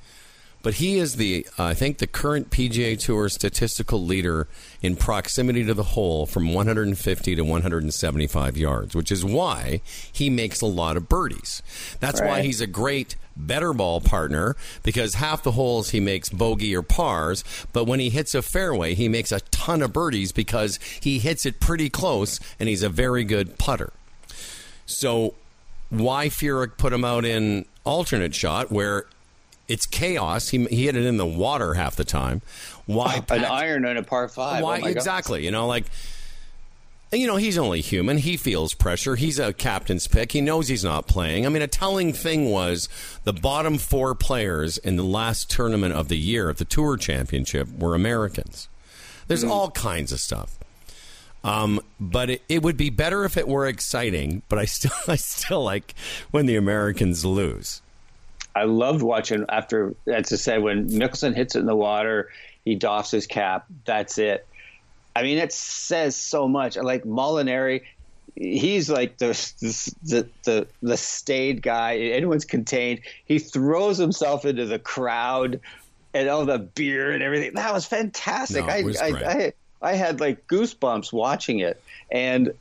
but he is the uh, I think the current PGA Tour statistical leader in proximity to the hole from 150 to 175 yards, which is why he makes a lot of birdies. That's why he's a great better ball partner because half the holes he makes bogey or pars, but when he hits a fairway, he makes a ton of birdies because he hits it pretty close and he's a very good putter. So why Furyk put him out in alternate shot where it's chaos? He, he hit it in the water half the time. Why An iron on a par five. why oh my God. exactly? You know, like you know, he's only human. He feels pressure. He's a captain's pick. He knows he's not playing. I mean, a telling thing was the bottom four players in the last tournament of the year at the Tour Championship were Americans. There's all kinds of stuff. Um, but it, it would be better if it were exciting. But I still, I still like when the Americans lose. I loved watching after, as I said, when Mickelson hits it in the water, he doffs his cap. That's it. I mean, it says so much. Like Molinari, he's like the the the, the staid guy. Anyone's contained. He throws himself into the crowd and all the beer and everything. That was fantastic. No, I, was I, great. I I had like goosebumps watching it. And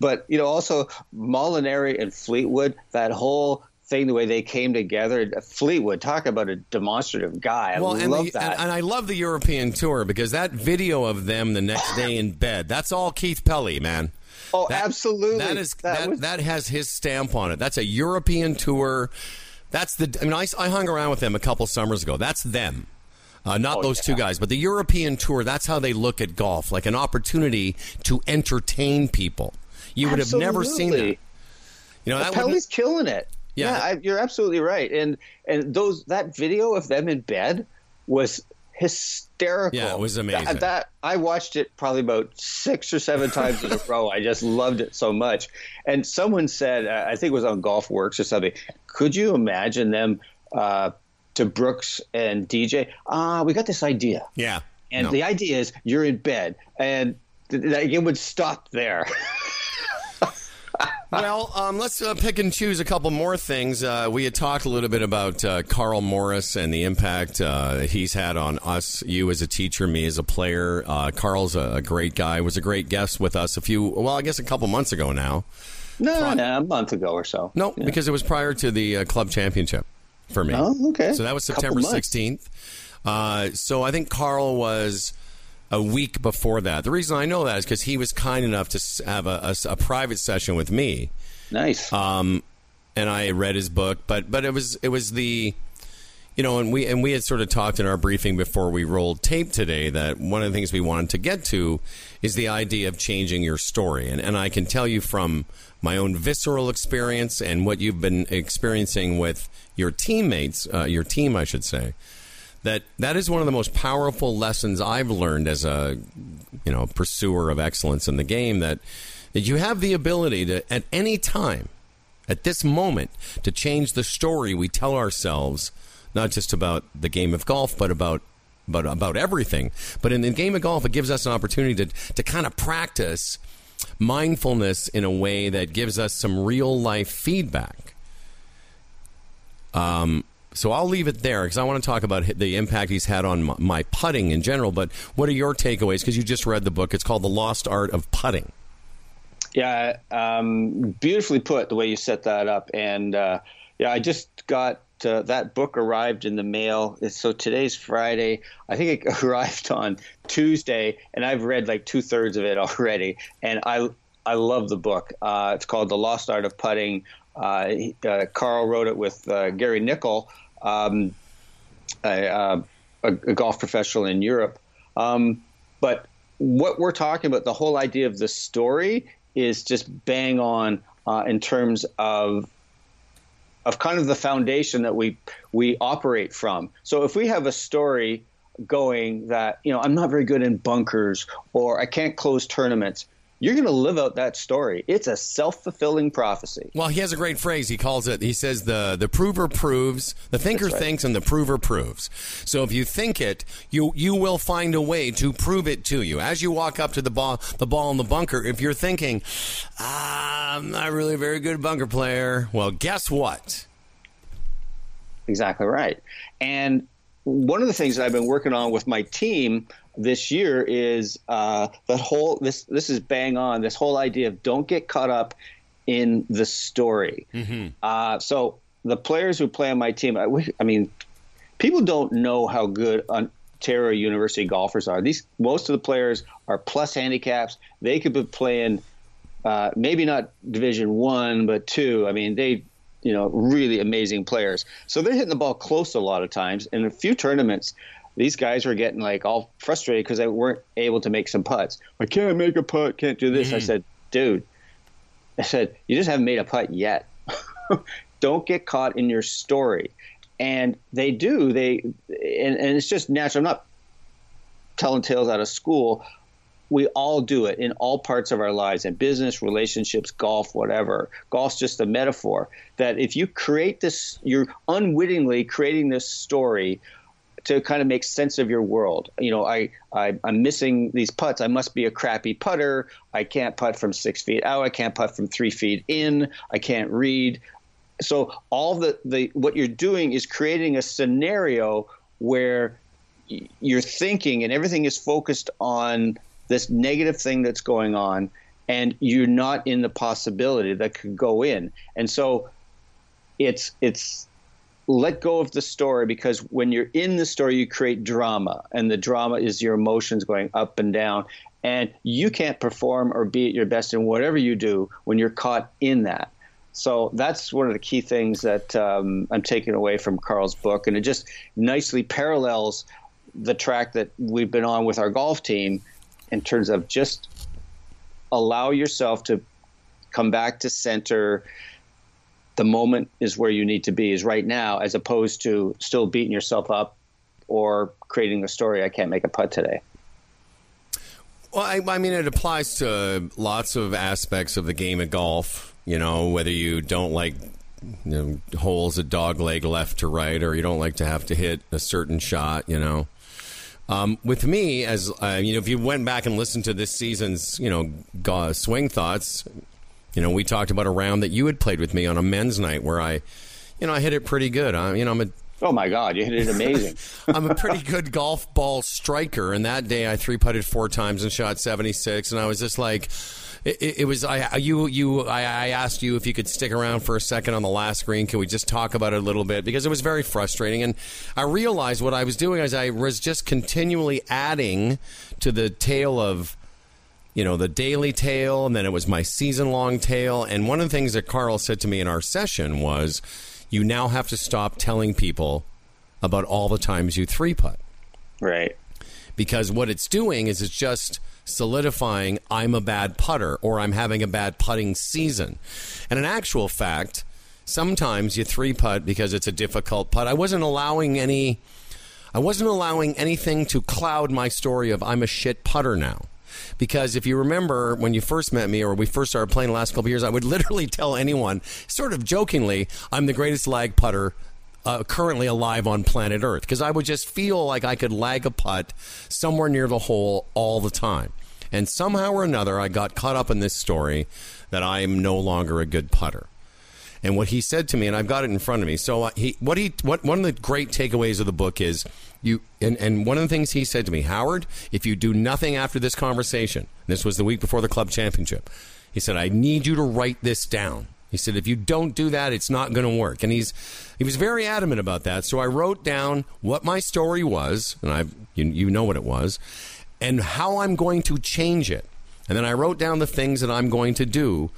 but you know also Molinari and Fleetwood that whole thing the way they came together Fleetwood talk about a demonstrative guy I Well, and, love the, that and, and I love the European tour because that video of them the next day in bed, that's all Keith Pelley, man. oh That- absolutely That is that, was- that has his stamp on it. That's a European tour. That's the. I mean, I, I hung around with them a couple summers ago. That's them. Uh, not Oh, those two guys, but the European tour. That's how they look at golf, like an opportunity to entertain people. You would have never seen that. Absolutely. You know, that Pelley's killing it. Yeah. Yeah, I, you're absolutely right. And and those that video of them in bed was hysterical. Yeah, it was amazing. That, that- I watched it probably about six or seven times in a row. I just loved it so much. And someone said, uh, I think it was on Golf Works or something. Could you imagine them uh, to Brooks and DJ? Ah, we got this idea. yeah. And No. the idea is you're in bed, and th- th- it would stop there. Well, um, let's uh, pick and choose a couple more things. Uh, we had talked a little bit about uh, Karl Morris and the impact uh, he's had on us, you as a teacher, me as a player. Uh, Karl's a, a great guy. Was a great guest with us a few, well, I guess a couple months ago now. no, no, a month ago or so. No, Yeah. because it was prior to the uh, club championship for me. Oh, okay. So that was September 16th. Uh, so I think Karl was a week before that. The reason I know that is because he was kind enough to have a, a- a private session with me. Nice. um, and I read his book, but but it was it was the you know, and we and we had sort of talked in our briefing before we rolled tape today that one of the things we wanted to get to is the idea of changing your story, and and I can tell you from my own visceral experience and what you've been experiencing with your teammates, uh, your team, I should say. That that is one of the most powerful lessons I've learned as a you know pursuer of excellence in the game. That that you have the ability to at any time at this moment to change the story we tell ourselves, not just about the game of golf, but about about, about everything. But in the game of golf, it gives us an opportunity to, to kind of practice mindfulness in a way that gives us some real life feedback. Um, so I'll leave it there because I want to talk about the impact he's had on my, putting in general. But what are your takeaways? Because you just read the book. It's called The Lost Art of Putting. Yeah, um, beautifully put the way you set that up. And uh, yeah, I just got uh, that book arrived in the mail. So today's Friday. I think it arrived on Tuesday, and I've read like two thirds of it already. And I I love the book. Uh, it's called The Lost Art of Putting. Uh, uh, Karl wrote it with uh, Gary Nicol, um, a, a, a golf professional in Europe. Um, but what we're talking about, the whole idea of the story, is just bang on uh, in terms of of kind of the foundation that we we operate from. So if we have a story going that you know I'm not very good in bunkers or I can't close tournaments, you're going to live out that story. It's a self fulfilling prophecy. Well, he has a great phrase. He calls it. He says the the prover proves, the thinker right. thinks, and the prover proves. So if you think it, you you will find a way to prove it to you. As you walk up to the ball, the ball in the bunker, if you're thinking, ah, I'm not really a very good bunker player, well, guess what? Exactly right. And one of the things that I've been working on with my team this year is uh, the whole this this is bang on this whole idea of don't get caught up in the story. Mm-hmm. Uh, so the players who play on my team, I, I mean, people don't know how good Ontario University golfers are. These most of the players are plus handicaps. They could be playing uh, maybe not Division One, but two. I mean, they you know really amazing players. So they're hitting the ball close a lot of times. In a few tournaments, these guys were getting like all frustrated because they weren't able to make some putts. I can't make a putt. Can't do this. Mm-hmm. I said, dude. I said, you just haven't made a putt yet. Don't get caught in your story. And they do. They and, and it's just natural. I'm not telling tales out of school. We all do it in all parts of our lives, in business, relationships, golf, whatever. Golf's just a metaphor that if you create this, you're unwittingly creating this story to kind of make sense of your world. You know, I, I am missing these putts. I must be a crappy putter. I can't putt from six feet out. I can't putt from three feet in. I can't read. So all the the what you're doing is creating a scenario where you're thinking and everything is focused on this negative thing that's going on and you're not in the possibility that could go in and so it's it's let go of the story because when you're in the story, you create drama, and the drama is your emotions going up and down. And you can't perform or be at your best in whatever you do when you're caught in that. So that's one of the key things that um, I'm taking away from Karl's book, and it just nicely parallels the track that we've been on with our golf team in terms of just allow yourself to come back to center the moment is where you need to be is right now as opposed to still beating yourself up or creating a story i can't make a putt today. Well I, I, mean it applies to lots of aspects of the game of golf you know whether you don't like you know, holes a dog leg left to right or you don't like to have to hit a certain shot you know. Um, with me, as uh, you know, if you went back and listened to this season's, you know, swing thoughts, you know, we talked about a round that you had played with me on a men's night where I, you know, I hit it pretty good. I, you know, I'm a Oh my God, you hit it amazing! I'm a pretty good golf ball striker, and that day I three putted four times and shot 76, and I was just like, it, it, was I you you I, I, asked you if you could stick around for a second on the last green. Can we just talk about it a little bit because it was very frustrating, and I realized what I was doing is I was just continually adding to the tale of you know, the daily tale, and then it was my season long tale. And one of the things that Karl said to me in our session was, you now have to stop telling people about all the times you three putt. Right. Because what it's doing is it's just solidifying I'm a bad putter or I'm having a bad putting season. And in actual fact, sometimes you three putt because it's a difficult putt. I wasn't allowing any I wasn't allowing anything to cloud my story of I'm a shit putter now. Because if you remember when you first met me or we first started playing the last couple years, I would literally tell anyone, sort of jokingly, I'm the greatest lag putter uh, currently alive on planet Earth because I would just feel like I could lag a putt somewhere near the hole all the time. And somehow or another, I got caught up in this story that I am no longer a good putter. And what he said to me, and I've got it in front of me. So uh, he, what he, what one of the great takeaways of the book is you, and, and one of the things he said to me, Howard, if you do nothing after this conversation, this was the week before the club championship, he said, I need you to write this down. He said, if you don't do that, it's not going to work. And he's, he was very adamant about that. So I wrote down what my story was, and I, you, you know what it was, and how I'm going to change it. And then I wrote down the things that I'm going to do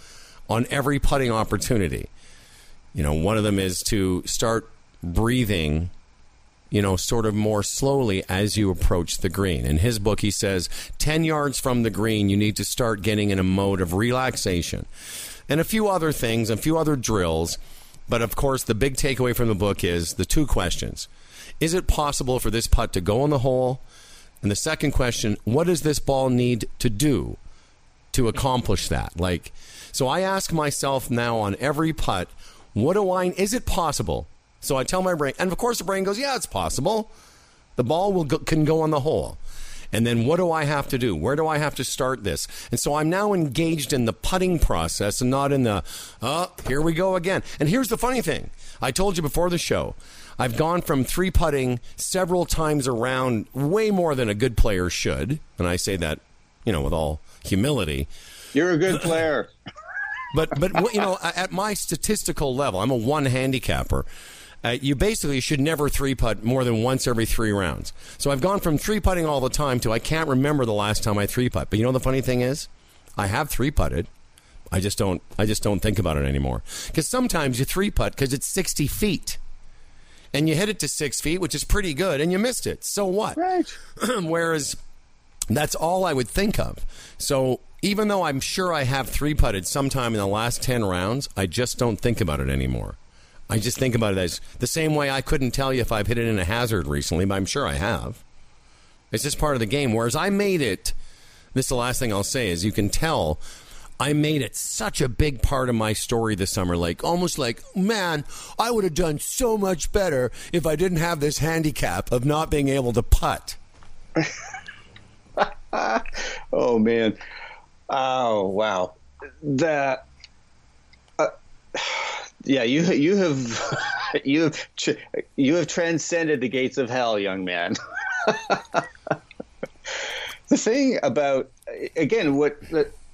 on every putting opportunity. You know, one of them is to start breathing, you know, sort of more slowly as you approach the green. In his book, he says 10 yards from the green, you need to start getting in a mode of relaxation and a few other things, a few other drills. But of course, the big takeaway from the book is the two questions Is it possible for this putt to go in the hole? And the second question, what does this ball need to do to accomplish that? Like, so I ask myself now on every putt, what do I? Is it possible? So I tell my brain, and of course the brain goes, "Yeah, it's possible. The ball will go, can go on the hole." And then what do I have to do? Where do I have to start this? And so I'm now engaged in the putting process and not in the, oh, here we go again. And here's the funny thing I told you before the show I've gone from three putting several times around, way more than a good player should, and I say that, you know, with all humility. You're a good player. But but you know, at my statistical level, I'm a one handicapper. Uh, you basically should never three putt more than once every three rounds. So I've gone from three putting all the time to I can't remember the last time I three putt. But you know the funny thing is, I have three putted. I just don't. I just don't think about it anymore. Because sometimes you three putt because it's sixty feet, and you hit it to six feet, which is pretty good, and you missed it. So what? Right. Whereas that's all I would think of. So even though I'm sure I have three putted sometime in the last 10 rounds, I just don't think about it anymore. I just think about it as the same way I couldn't tell you if I've hit it in a hazard recently, but I'm sure I have. It's just part of the game. Whereas I made it, this is the last thing I'll say, is you can tell I made it such a big part of my story this summer. Like, almost like, man, I would have done so much better if I didn't have this handicap of not being able to putt. oh, man. Oh wow, that. Yeah, you you have you have you have transcended the gates of hell, young man. the thing about again, what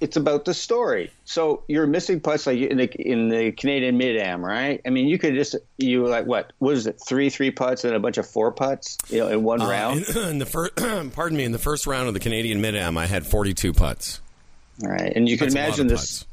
it's about the story. So you're missing putts like in the in the Canadian Mid Am, right? I mean, you could just you like what was it three three putts and a bunch of four putts, you know, in one uh, round. In, in the first, pardon me, in the first round of the Canadian Mid Am, I had 42 putts. Right, and you can imagine this.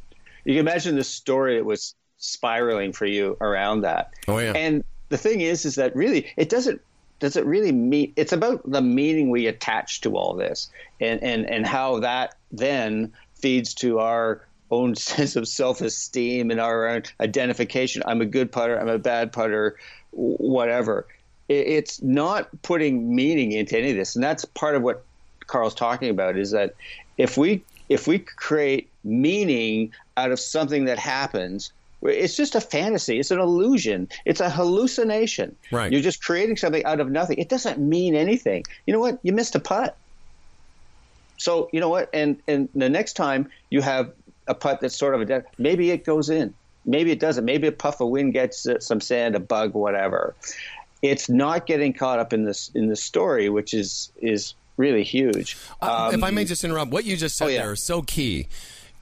You can imagine the story It was spiraling for you around that. Oh yeah. And the thing is, is that really it doesn't does it really mean it's about the meaning we attach to all this and and and how that then feeds to our own sense of self-esteem and our own identification i'm a good putter i'm a bad putter whatever it's not putting meaning into any of this and that's part of what karl's talking about is that if we if we create meaning out of something that happens, it's just a fantasy. It's an illusion. It's a hallucination. Right. You're just creating something out of nothing. It doesn't mean anything. You know what? You missed a putt. So you know what? And and the next time you have a putt that's sort of a dead, maybe it goes in. Maybe it doesn't. Maybe a puff of wind gets some sand, a bug, whatever. It's not getting caught up in this in the story, which is is really huge. Um, if I may um, just interrupt, what you just said oh, yeah. there is so key.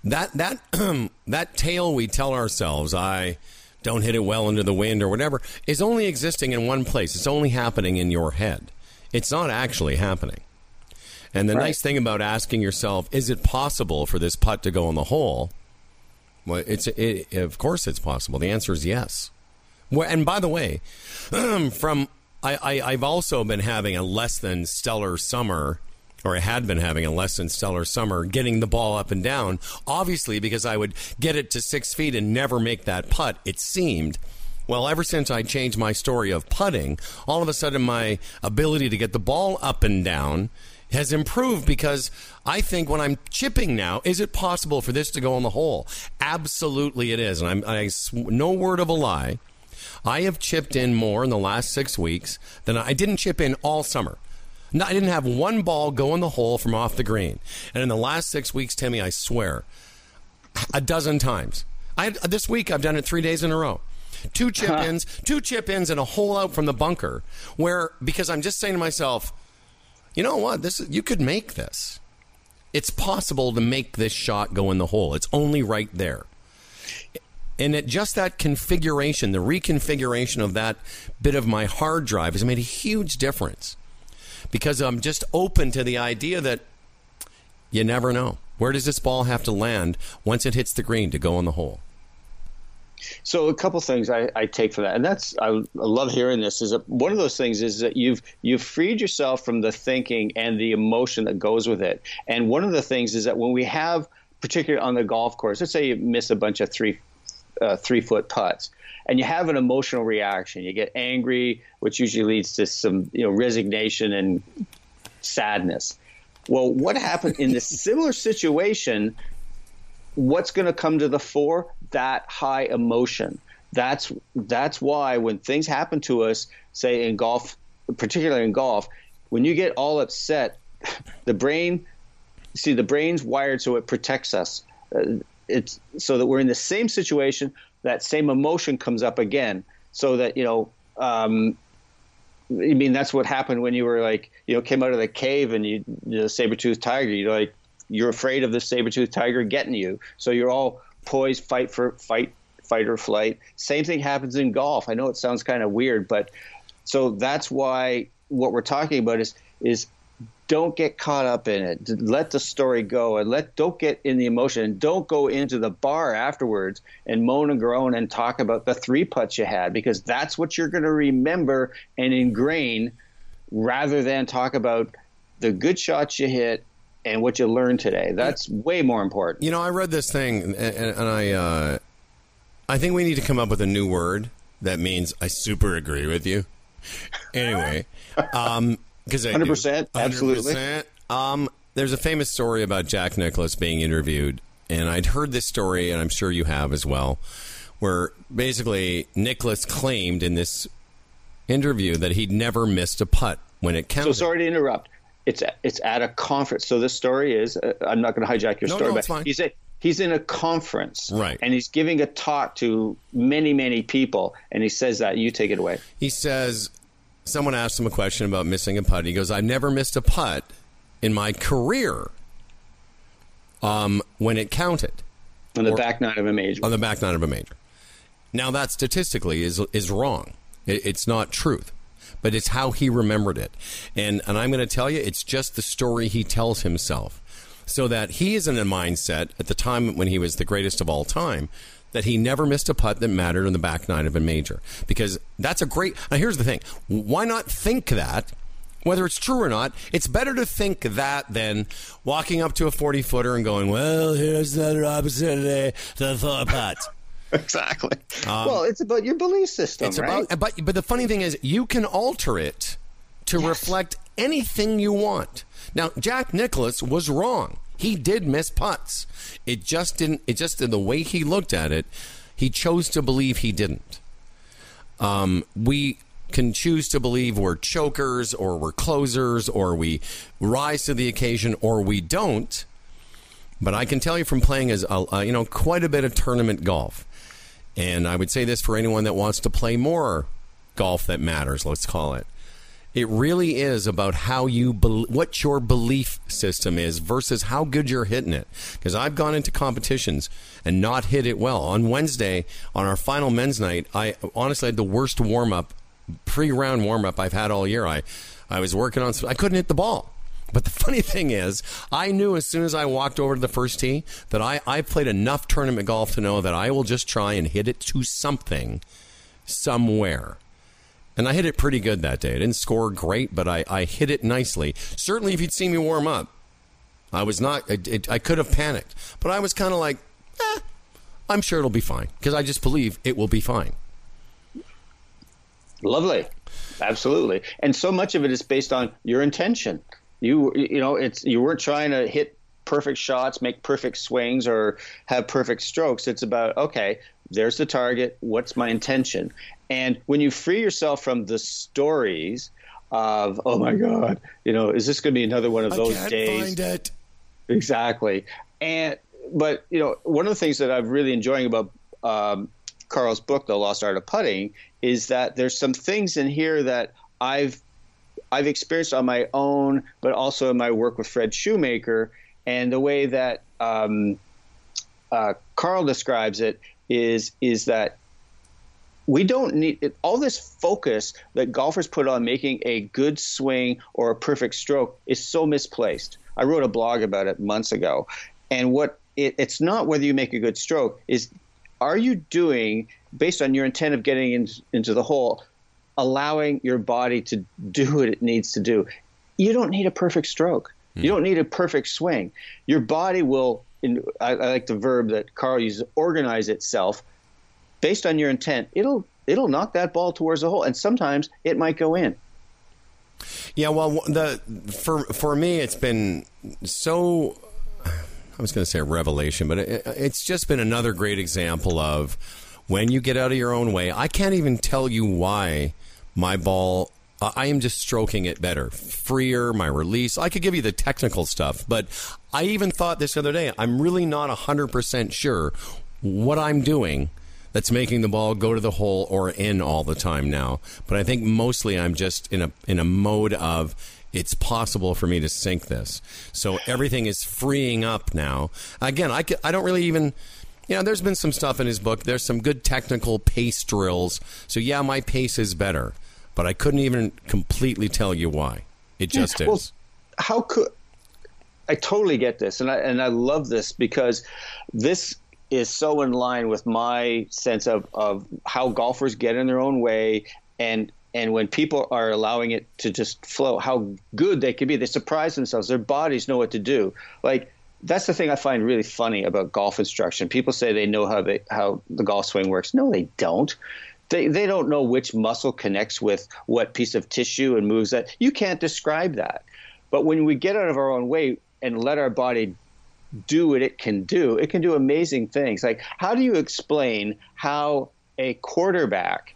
That that that tale we tell ourselves, I don't hit it well into the wind or whatever, is only existing in one place. It's only happening in your head. It's not actually happening. And the right. nice thing about asking yourself, is it possible for this putt to go in the hole? Well, it's it, of course it's possible. The answer is yes. Well, and by the way, from I, I, have also been having a less than stellar summer, or I had been having a less than stellar summer getting the ball up and down. Obviously, because I would get it to six feet and never make that putt, it seemed. Well, ever since I changed my story of putting, all of a sudden my ability to get the ball up and down has improved because I think when I'm chipping now, is it possible for this to go in the hole? Absolutely, it is, and I'm I, no word of a lie. I have chipped in more in the last six weeks than I didn't chip in all summer. No, I didn't have one ball go in the hole from off the green. And in the last six weeks, Timmy, I swear, a dozen times. I this week I've done it three days in a row. Two chip ins, two chip ins, and a hole out from the bunker. Where because I'm just saying to myself, you know what? This you could make this. It's possible to make this shot go in the hole. It's only right there. And it, just that configuration, the reconfiguration of that bit of my hard drive has made a huge difference because I'm just open to the idea that you never know. Where does this ball have to land once it hits the green to go in the hole? So a couple things I, I, take from that, and that's I, I, love hearing this. Is one of those things is that you've you've freed yourself from the thinking and the emotion that goes with it. And one of the things is that when we have, particularly on the golf course, let's say you miss a bunch of three uh, three foot putts, and you have an emotional reaction. You get angry, which usually leads to some you know resignation and sadness. Well, what happened in this similar situation? What's going to come to the fore? That high emotion. That's that's why when things happen to us, say in golf, particularly in golf, when you get all upset, the brain, see, the brain's wired so it protects us. Uh, it's so that we're in the same situation, that same emotion comes up again, so that you know um, I mean, that's what happened when you were like, you know, came out of the cave and you, the saber toothed tiger. You're like, you're afraid of the saber toothed tiger getting you, so you're all poised, fight for fight, fight or flight. Same thing happens in golf. I know it sounds kind of weird, but so that's why what we're talking about is is don't get caught up in it. Let the story go and let don't get in the emotion and don't go into the bar afterwards and moan and groan and talk about the three putts you had because that's what you're going to remember and ingrain rather than talk about the good shots you hit and what you learned today. That's way more important. You know, I read this thing and, and I uh, I think we need to come up with a new word that means I super agree with you. Anyway, um, because 100%, absolutely. Um, there's a famous story about Jack Nicklaus being interviewed, and I'd heard this story, and I'm sure you have as well, where basically Nicklaus claimed in this interview that he'd never missed a putt when it counted. So sorry to interrupt. It's it's at a conference. So this story is. Uh, I'm not going to hijack your No, story, no, but fine. he's he's in a conference, Right. And he's giving a talk to many many people, and he says that. You take it away. He says, someone asked him a question about missing a putt. He goes, I've never missed a putt in my career um, when it counted On the Or- back nine of a major. on the back nine of a major. Now, that statistically is, is wrong. It, it's not truth, but it's how he remembered it. And, and I'm going to tell you, it's just the story he tells himself. So that he is in a mindset at the time when he was the greatest of all time that he never missed a putt that mattered on the back nine of a major. Because that's a great. Now, here's the thing why not think that? Whether it's true or not, it's better to think that than walking up to a 40 footer and going, well, here's the opportunity to throw a putt. exactly. well, it's about your belief system, Um, It's right? about, but but the funny thing is, you can alter it to reflect anything you want. Now, Jack Nicklaus was wrong. He did miss putts. It just didn't. It just in the way he looked at it, he chose to believe he didn't. Um, we can choose to believe we're chokers or we're closers or we rise to the occasion or we don't. But I can tell you from playing as you know quite a bit of tournament golf, and I would say this for anyone that wants to play more golf that matters. Let's call it. It really is about how you bel what your belief system is versus how good you're hitting it. Because I've gone into competitions and not hit it well. On Wednesday, on our final men's night, I honestly had the worst warm up, pre round warm up I've had all year. I, I was working on, I couldn't hit the ball. But the funny thing is, I knew as soon as I walked over to the first tee that I, I played enough tournament golf to know that I will just try and hit it to something somewhere. And I hit it pretty good that day. I didn't score great, but I, I hit it nicely. Certainly, if you'd seen me warm up, I was not, it, it, I could have panicked. But I was kind of like, eh, I'm sure it'll be fine because I just believe it will be fine. Lovely, absolutely. And so much of it is based on your intention. You you know, it's you weren't trying to hit perfect shots, make perfect swings, or have perfect strokes. It's about okay, there's the target. What's my intention? And when you free yourself from the stories of oh my god, you know, is this going to be another one of those days? it. Exactly. And but you know, one of the things that I'm really enjoying about um, Karl's book, The Lost Art of Putting, is that there's some things in here that I've I've experienced on my own, but also in my work with Fred Shoemaker, and the way that um, uh, Karl describes it is is that we don't need it, all this focus that golfers put on making a good swing or a perfect stroke is so misplaced. I wrote a blog about it months ago, and what it, it's not whether you make a good stroke is are you doing based on your intent of getting in, into the hole, allowing your body to do what it needs to do. You don't need a perfect stroke. You hmm. don't need a perfect swing. Your body will. In, I, I like the verb that Karl uses, organize itself based on your intent, it'll it'll knock that ball towards the hole, and sometimes it might go in. Yeah, well, the for for me, it's been so. I was going to say a revelation, but it, it's just been another great example of when you get out of your own way. I can't even tell you why my ball. I am just stroking it better, freer, my release. I could give you the technical stuff, but I even thought this other day, I'm really not 100% sure what I'm doing that's making the ball go to the hole or in all the time now. But I think mostly I'm just in a in a mode of it's possible for me to sink this. So everything is freeing up now. Again, I, I don't really even. You know, there's been some stuff in his book. There's some good technical pace drills. So, yeah, my pace is better, but I couldn't even completely tell you why. It just Well, is. how could I totally get this, and I and I love this because this is so in line with my sense of of how golfers get in their own way, and and when people are allowing it to just flow, how good they can be. They surprise themselves. Their bodies know what to do. Like that's the thing I find really funny about golf instruction. People say they know how they, how the golf swing works. No, they don't. They, they don't know which muscle connects with what piece of tissue and moves that. You can't describe that. But when we get out of our own way and let our body do what it can do, it can do amazing things. Like, how do you explain how a quarterback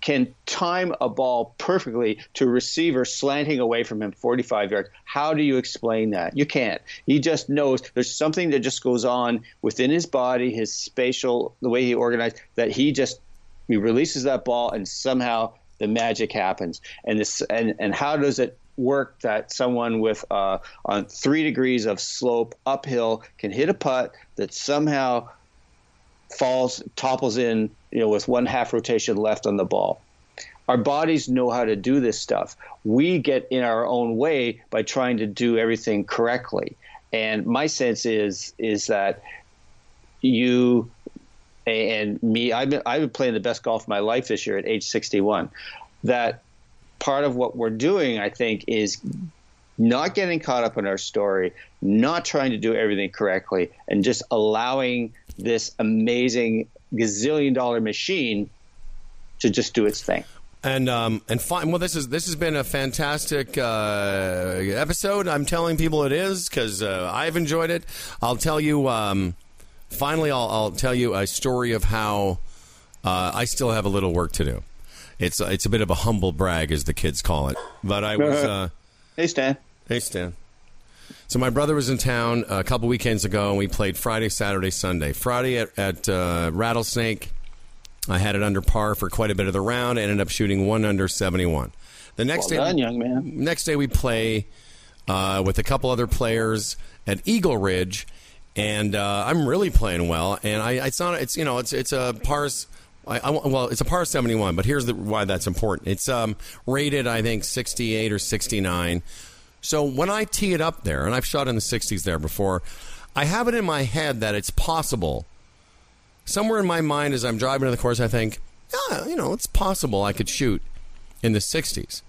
can time a ball perfectly to a receiver slanting away from him 45 yards? How do you explain that? You can't. He just knows there's something that just goes on within his body, his spatial, the way he organized, that he just he releases that ball and somehow the magic happens. And this and, and how does it work that someone with uh, on three degrees of slope uphill can hit a putt that somehow falls topples in you know with one half rotation left on the ball. Our bodies know how to do this stuff. We get in our own way by trying to do everything correctly. And my sense is is that you and me I've been, I've been playing the best golf of my life this year at age 61 that part of what we're doing i think is not getting caught up in our story not trying to do everything correctly and just allowing this amazing gazillion dollar machine to just do its thing And um, and fine. Well, this is this has been a fantastic uh, episode. I'm telling people it is because uh, I've enjoyed it. I'll tell you. Um, finally, I'll, I'll tell you a story of how uh, I still have a little work to do. It's it's a bit of a humble brag, as the kids call it. But I was. Uh, hey stan Hey, Stan. So my brother was in town a couple weekends ago, and we played Friday, Saturday, Sunday. Friday at, at uh, Rattlesnake, I had it under par for quite a bit of the round. I ended up shooting one under seventy-one. The next well day, young man next day we play uh, with a couple other players at Eagle Ridge, and uh, I'm really playing well. And I, it's not, it's you know, it's it's a pars. I, I, well, it's a par 71, but here's the, why that's important. It's um, rated, I think, 68 or 69. So when I tee it up there, and I've shot in the 60s there before, I have it in my head that it's possible. Somewhere in my mind, as I'm driving to the course, I think, yeah, you know, it's possible I could shoot in the 60s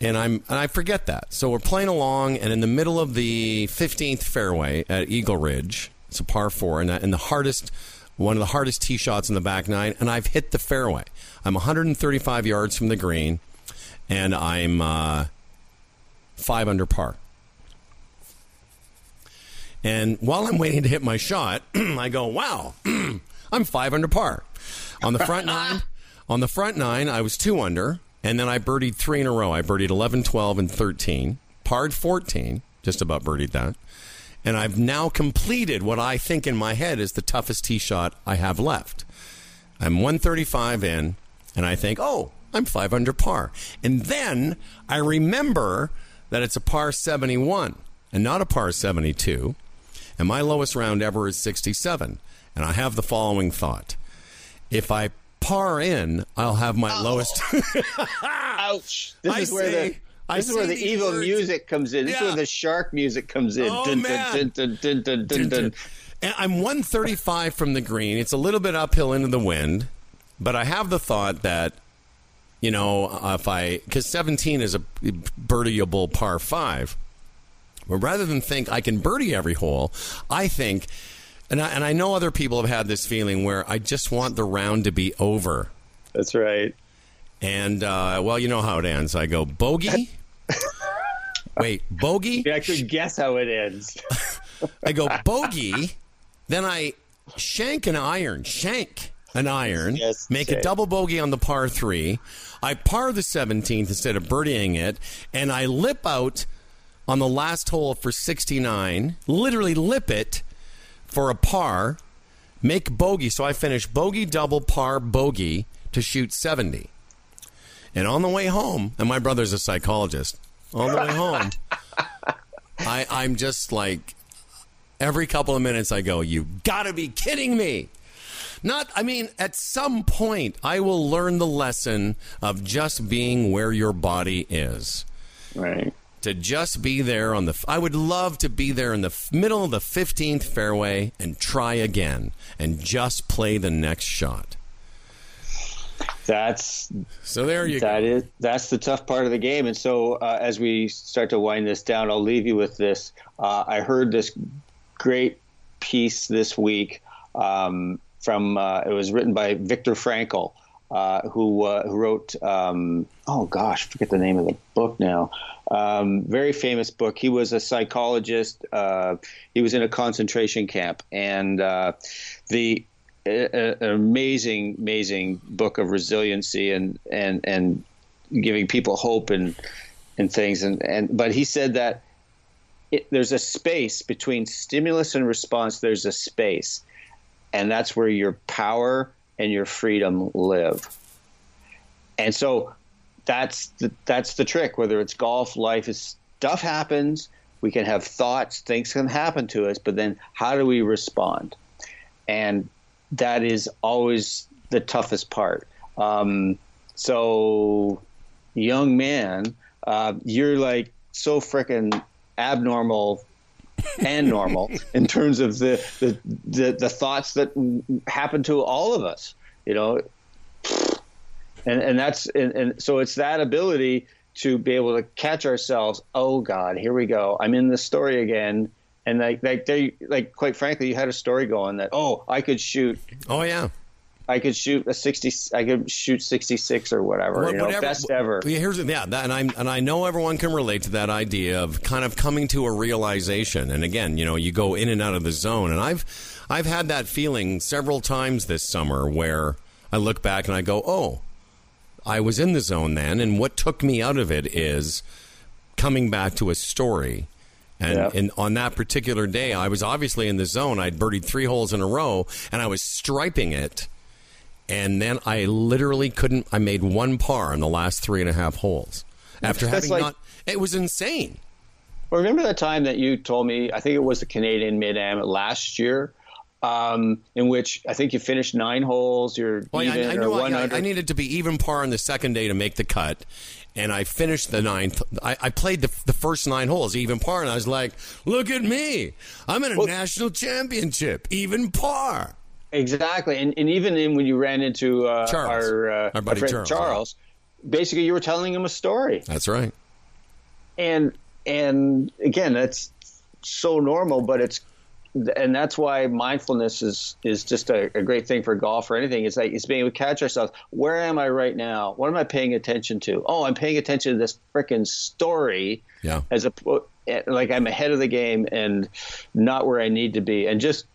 and I'm and I forget that. So we're playing along, and in the middle of the 15th fairway at Eagle Ridge, it's a par four, and, and the hardest, one of the hardest tee shots in the back nine, and I've hit the fairway. I'm 135 yards from the green, and I'm uh, five under par. And while I'm waiting to hit my shot, I go, "Wow, I'm five under par." On the front nine, on the front nine, I was two under, and then I birdied three in a row. I birdied 11, 12, and 13. Parred 14, just about birdied that. And I've now completed what I think in my head is the toughest tee shot I have left. I'm 135 in, and I think, oh, I'm five under par. And then I remember that it's a par 71 and not a par 72. And my lowest round ever is 67. And I have the following thought if I par in, I'll have my oh. lowest. ouch this I is where the see- I this is where see the evil words. music comes in. This is where the shark music comes in. Oh, Dun, dun, man. dun, dun, I'm 135 from the green. It's a little bit uphill into the wind, but I have the thought that, you know, uh, if I, because 17 is a birdieable par five, but rather than think I can birdie every hole, I think, and I, and I know other people have had this feeling where I just want the round to be over. That's right. And, uh, well, you know how it ends. I go, bogey? Wait, bogey? Yeah, I could guess how it ends. I go bogey, then I shank an iron, shank an iron, Yes, make a double bogey on the par three. I par the 17th instead of birdieing it, and I lip out on the last hole for 69, literally lip it for a par, make bogey. So I finish bogey, double, par, bogey to shoot 70. And on the way home, and my brother's a psychologist, on the way home, I, I'm just like, every couple of minutes I go, you gotta be kidding me. Not, I mean, at some point, I will learn the lesson of just being where your body is. Right. To just be there on the, I would love to be there in the middle of the 15th fairway and try again and just play the next shot. That's So there you that go. is that's the tough part of the game. And so uh, as we start to wind this down, I'll leave you with this. Uh, I heard this great piece this week um, from uh, it was written by Viktor Frankl, uh, who uh, who wrote um, oh gosh, forget the name of the book now. Um, very famous book. He was a psychologist. Uh, he was in a concentration camp, and uh, the an amazing, amazing book of resiliency and and and giving people hope and and things. And and but he said that it, there's a space between stimulus and response. There's a space, and that's where your power and your freedom live. And so that's the that's the trick. Whether it's golf, life is stuff happens. We can have thoughts, things can happen to us, but then how do we respond? And that is always the toughest part. Um, so, young man, uh, you're like so freaking abnormal and normal in terms of the, the, the, the thoughts that happen to all of us, you know, and and that's and, and so it's that ability to be able to catch ourselves. Oh God, here we go. I'm in this story again. And like, like they, like, quite frankly, you had a story going that, oh, I could shoot, Oh, yeah. I could shoot a sixty, I could shoot sixty six or whatever, What- you know, whatever- best ever. Yeah, here's yeah, that, and I and I know everyone can relate to that idea of kind of coming to a realization. And again, you know, you go in and out of the zone, and I've I've had that feeling several times this summer where I look back and I go, oh, I was in the zone then, and what took me out of it is coming back to a story. And, Yeah. and on that particular day, I was obviously in the zone. I'd birdied three holes in a row, and I was striping it and then I literally couldn't. I made one par in the last three and a half holes after That's having like- not. It was insane. Well, remember that time that you told me? I think it was the Canadian Mid Am last year, um, in which I think you finished nine holes. You're Well, even I or knew I, one I. I needed to be even par on the second day to make the cut, and I finished the ninth. I, I played the, the first nine holes even par, and I was like, "Look at me! I'm in a Well- national championship, even par." Exactly, and, and even in when you ran into uh, Charles. our, uh, Our buddy friend Charles, basically you were telling him a story, That's right. and and again that's so normal, but it's and that's why mindfulness is is just a, a great thing for golf or anything. It's like it's being able to catch ourselves. Where am I right now? What am I paying attention to? Oh, I'm paying attention to this freaking story. Yeah. as a like I'm ahead of the game and not where I need to be. And just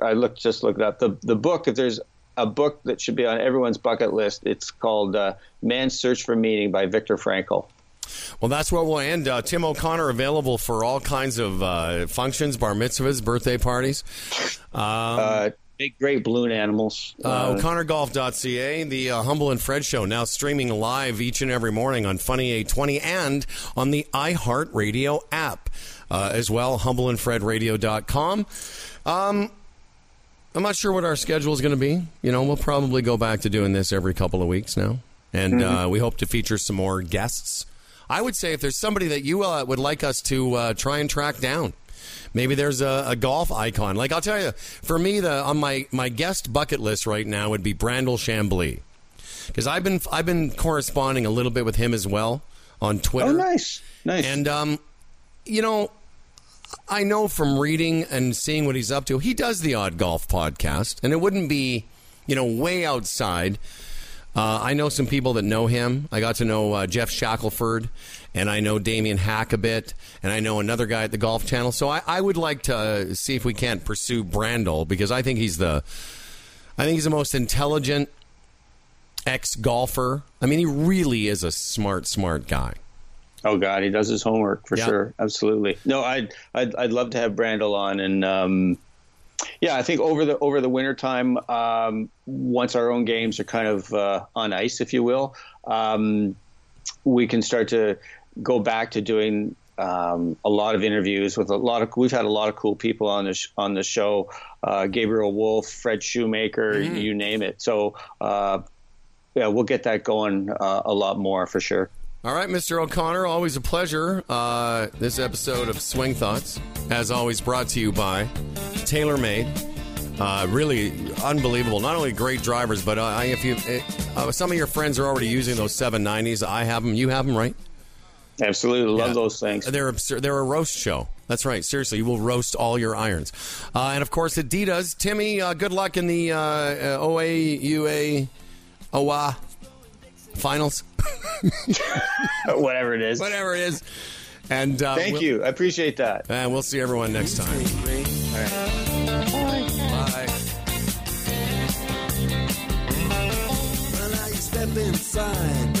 I looked just looked up the the book. If there's a book that should be on everyone's bucket list, it's called uh, "Man's Search for Meaning" by Viktor Frankl. Well, that's where we'll end. Uh, Tim O'Connor available for all kinds of uh, functions, bar mitzvahs, birthday parties. uh, big, great balloon animals. Uh, O'ConnorGolf.ca, the uh, Humble and Fred Show, now streaming live each and every morning on Funny 820 and on the iHeartRadio app uh, as well, humbleandfredradio.com. Um, I'm not sure what our schedule is going to be. You know, we'll probably go back to doing this every couple of weeks now. And uh, we hope to feature some more guests. I would say if there's somebody that you uh, would like us to uh, try and track down, maybe there's a, a golf icon. Like I'll tell you, for me, the on my, my guest bucket list right now would be Brandel Chamblee, because I've been I've been corresponding a little bit with him as well on Twitter. oh, nice, nice. And um, you know, I know from reading and seeing what he's up to, he does the Odd Golf podcast, and it wouldn't be, you know, way outside. Uh, I know some people that know him. I got to know uh, Geoff Shackelford, and I know Damon Hack a bit, and I know another guy at the Golf Channel. So I, I would like to see if we can't pursue Brandel because I think he's the, I think he's the most intelligent ex golfer. I mean, he really is a smart, smart guy. Oh God, he does his homework for Yeah. sure. Absolutely. No, I'd, I'd I'd love to have Brandel on, and um, yeah, I think over the over the winter time, um, once our own games are kind of uh, on ice, if you will, um, we can start to go back to doing um, a lot of interviews with a lot of. We've had a lot of cool people on the sh- on the show. Uh, Gabriel Wolf, Fred Shoemaker, Mm-hmm. you name it. So. Uh, yeah, we'll get that going uh, a lot more for sure. All right, Mr. O'Connor, always a pleasure. Uh, this episode of Swing Thoughts, as always, brought to you by TaylorMade. Uh, really unbelievable. Not only great drivers, but uh, if you, uh, some of your friends are already using those 790s. I have them. You have them, right? Absolutely, love Yeah. those things. They're absur- they're a roast show. That's right. Seriously, you will roast all your irons. Uh, and of course, Adidas. Timmy, uh, good luck in the uh, uh, OAUA OA finals, Whatever it is. whatever it is. And uh, Thank we'll- you. I appreciate that. And we'll see everyone next time. Bye. Well, now you step inside,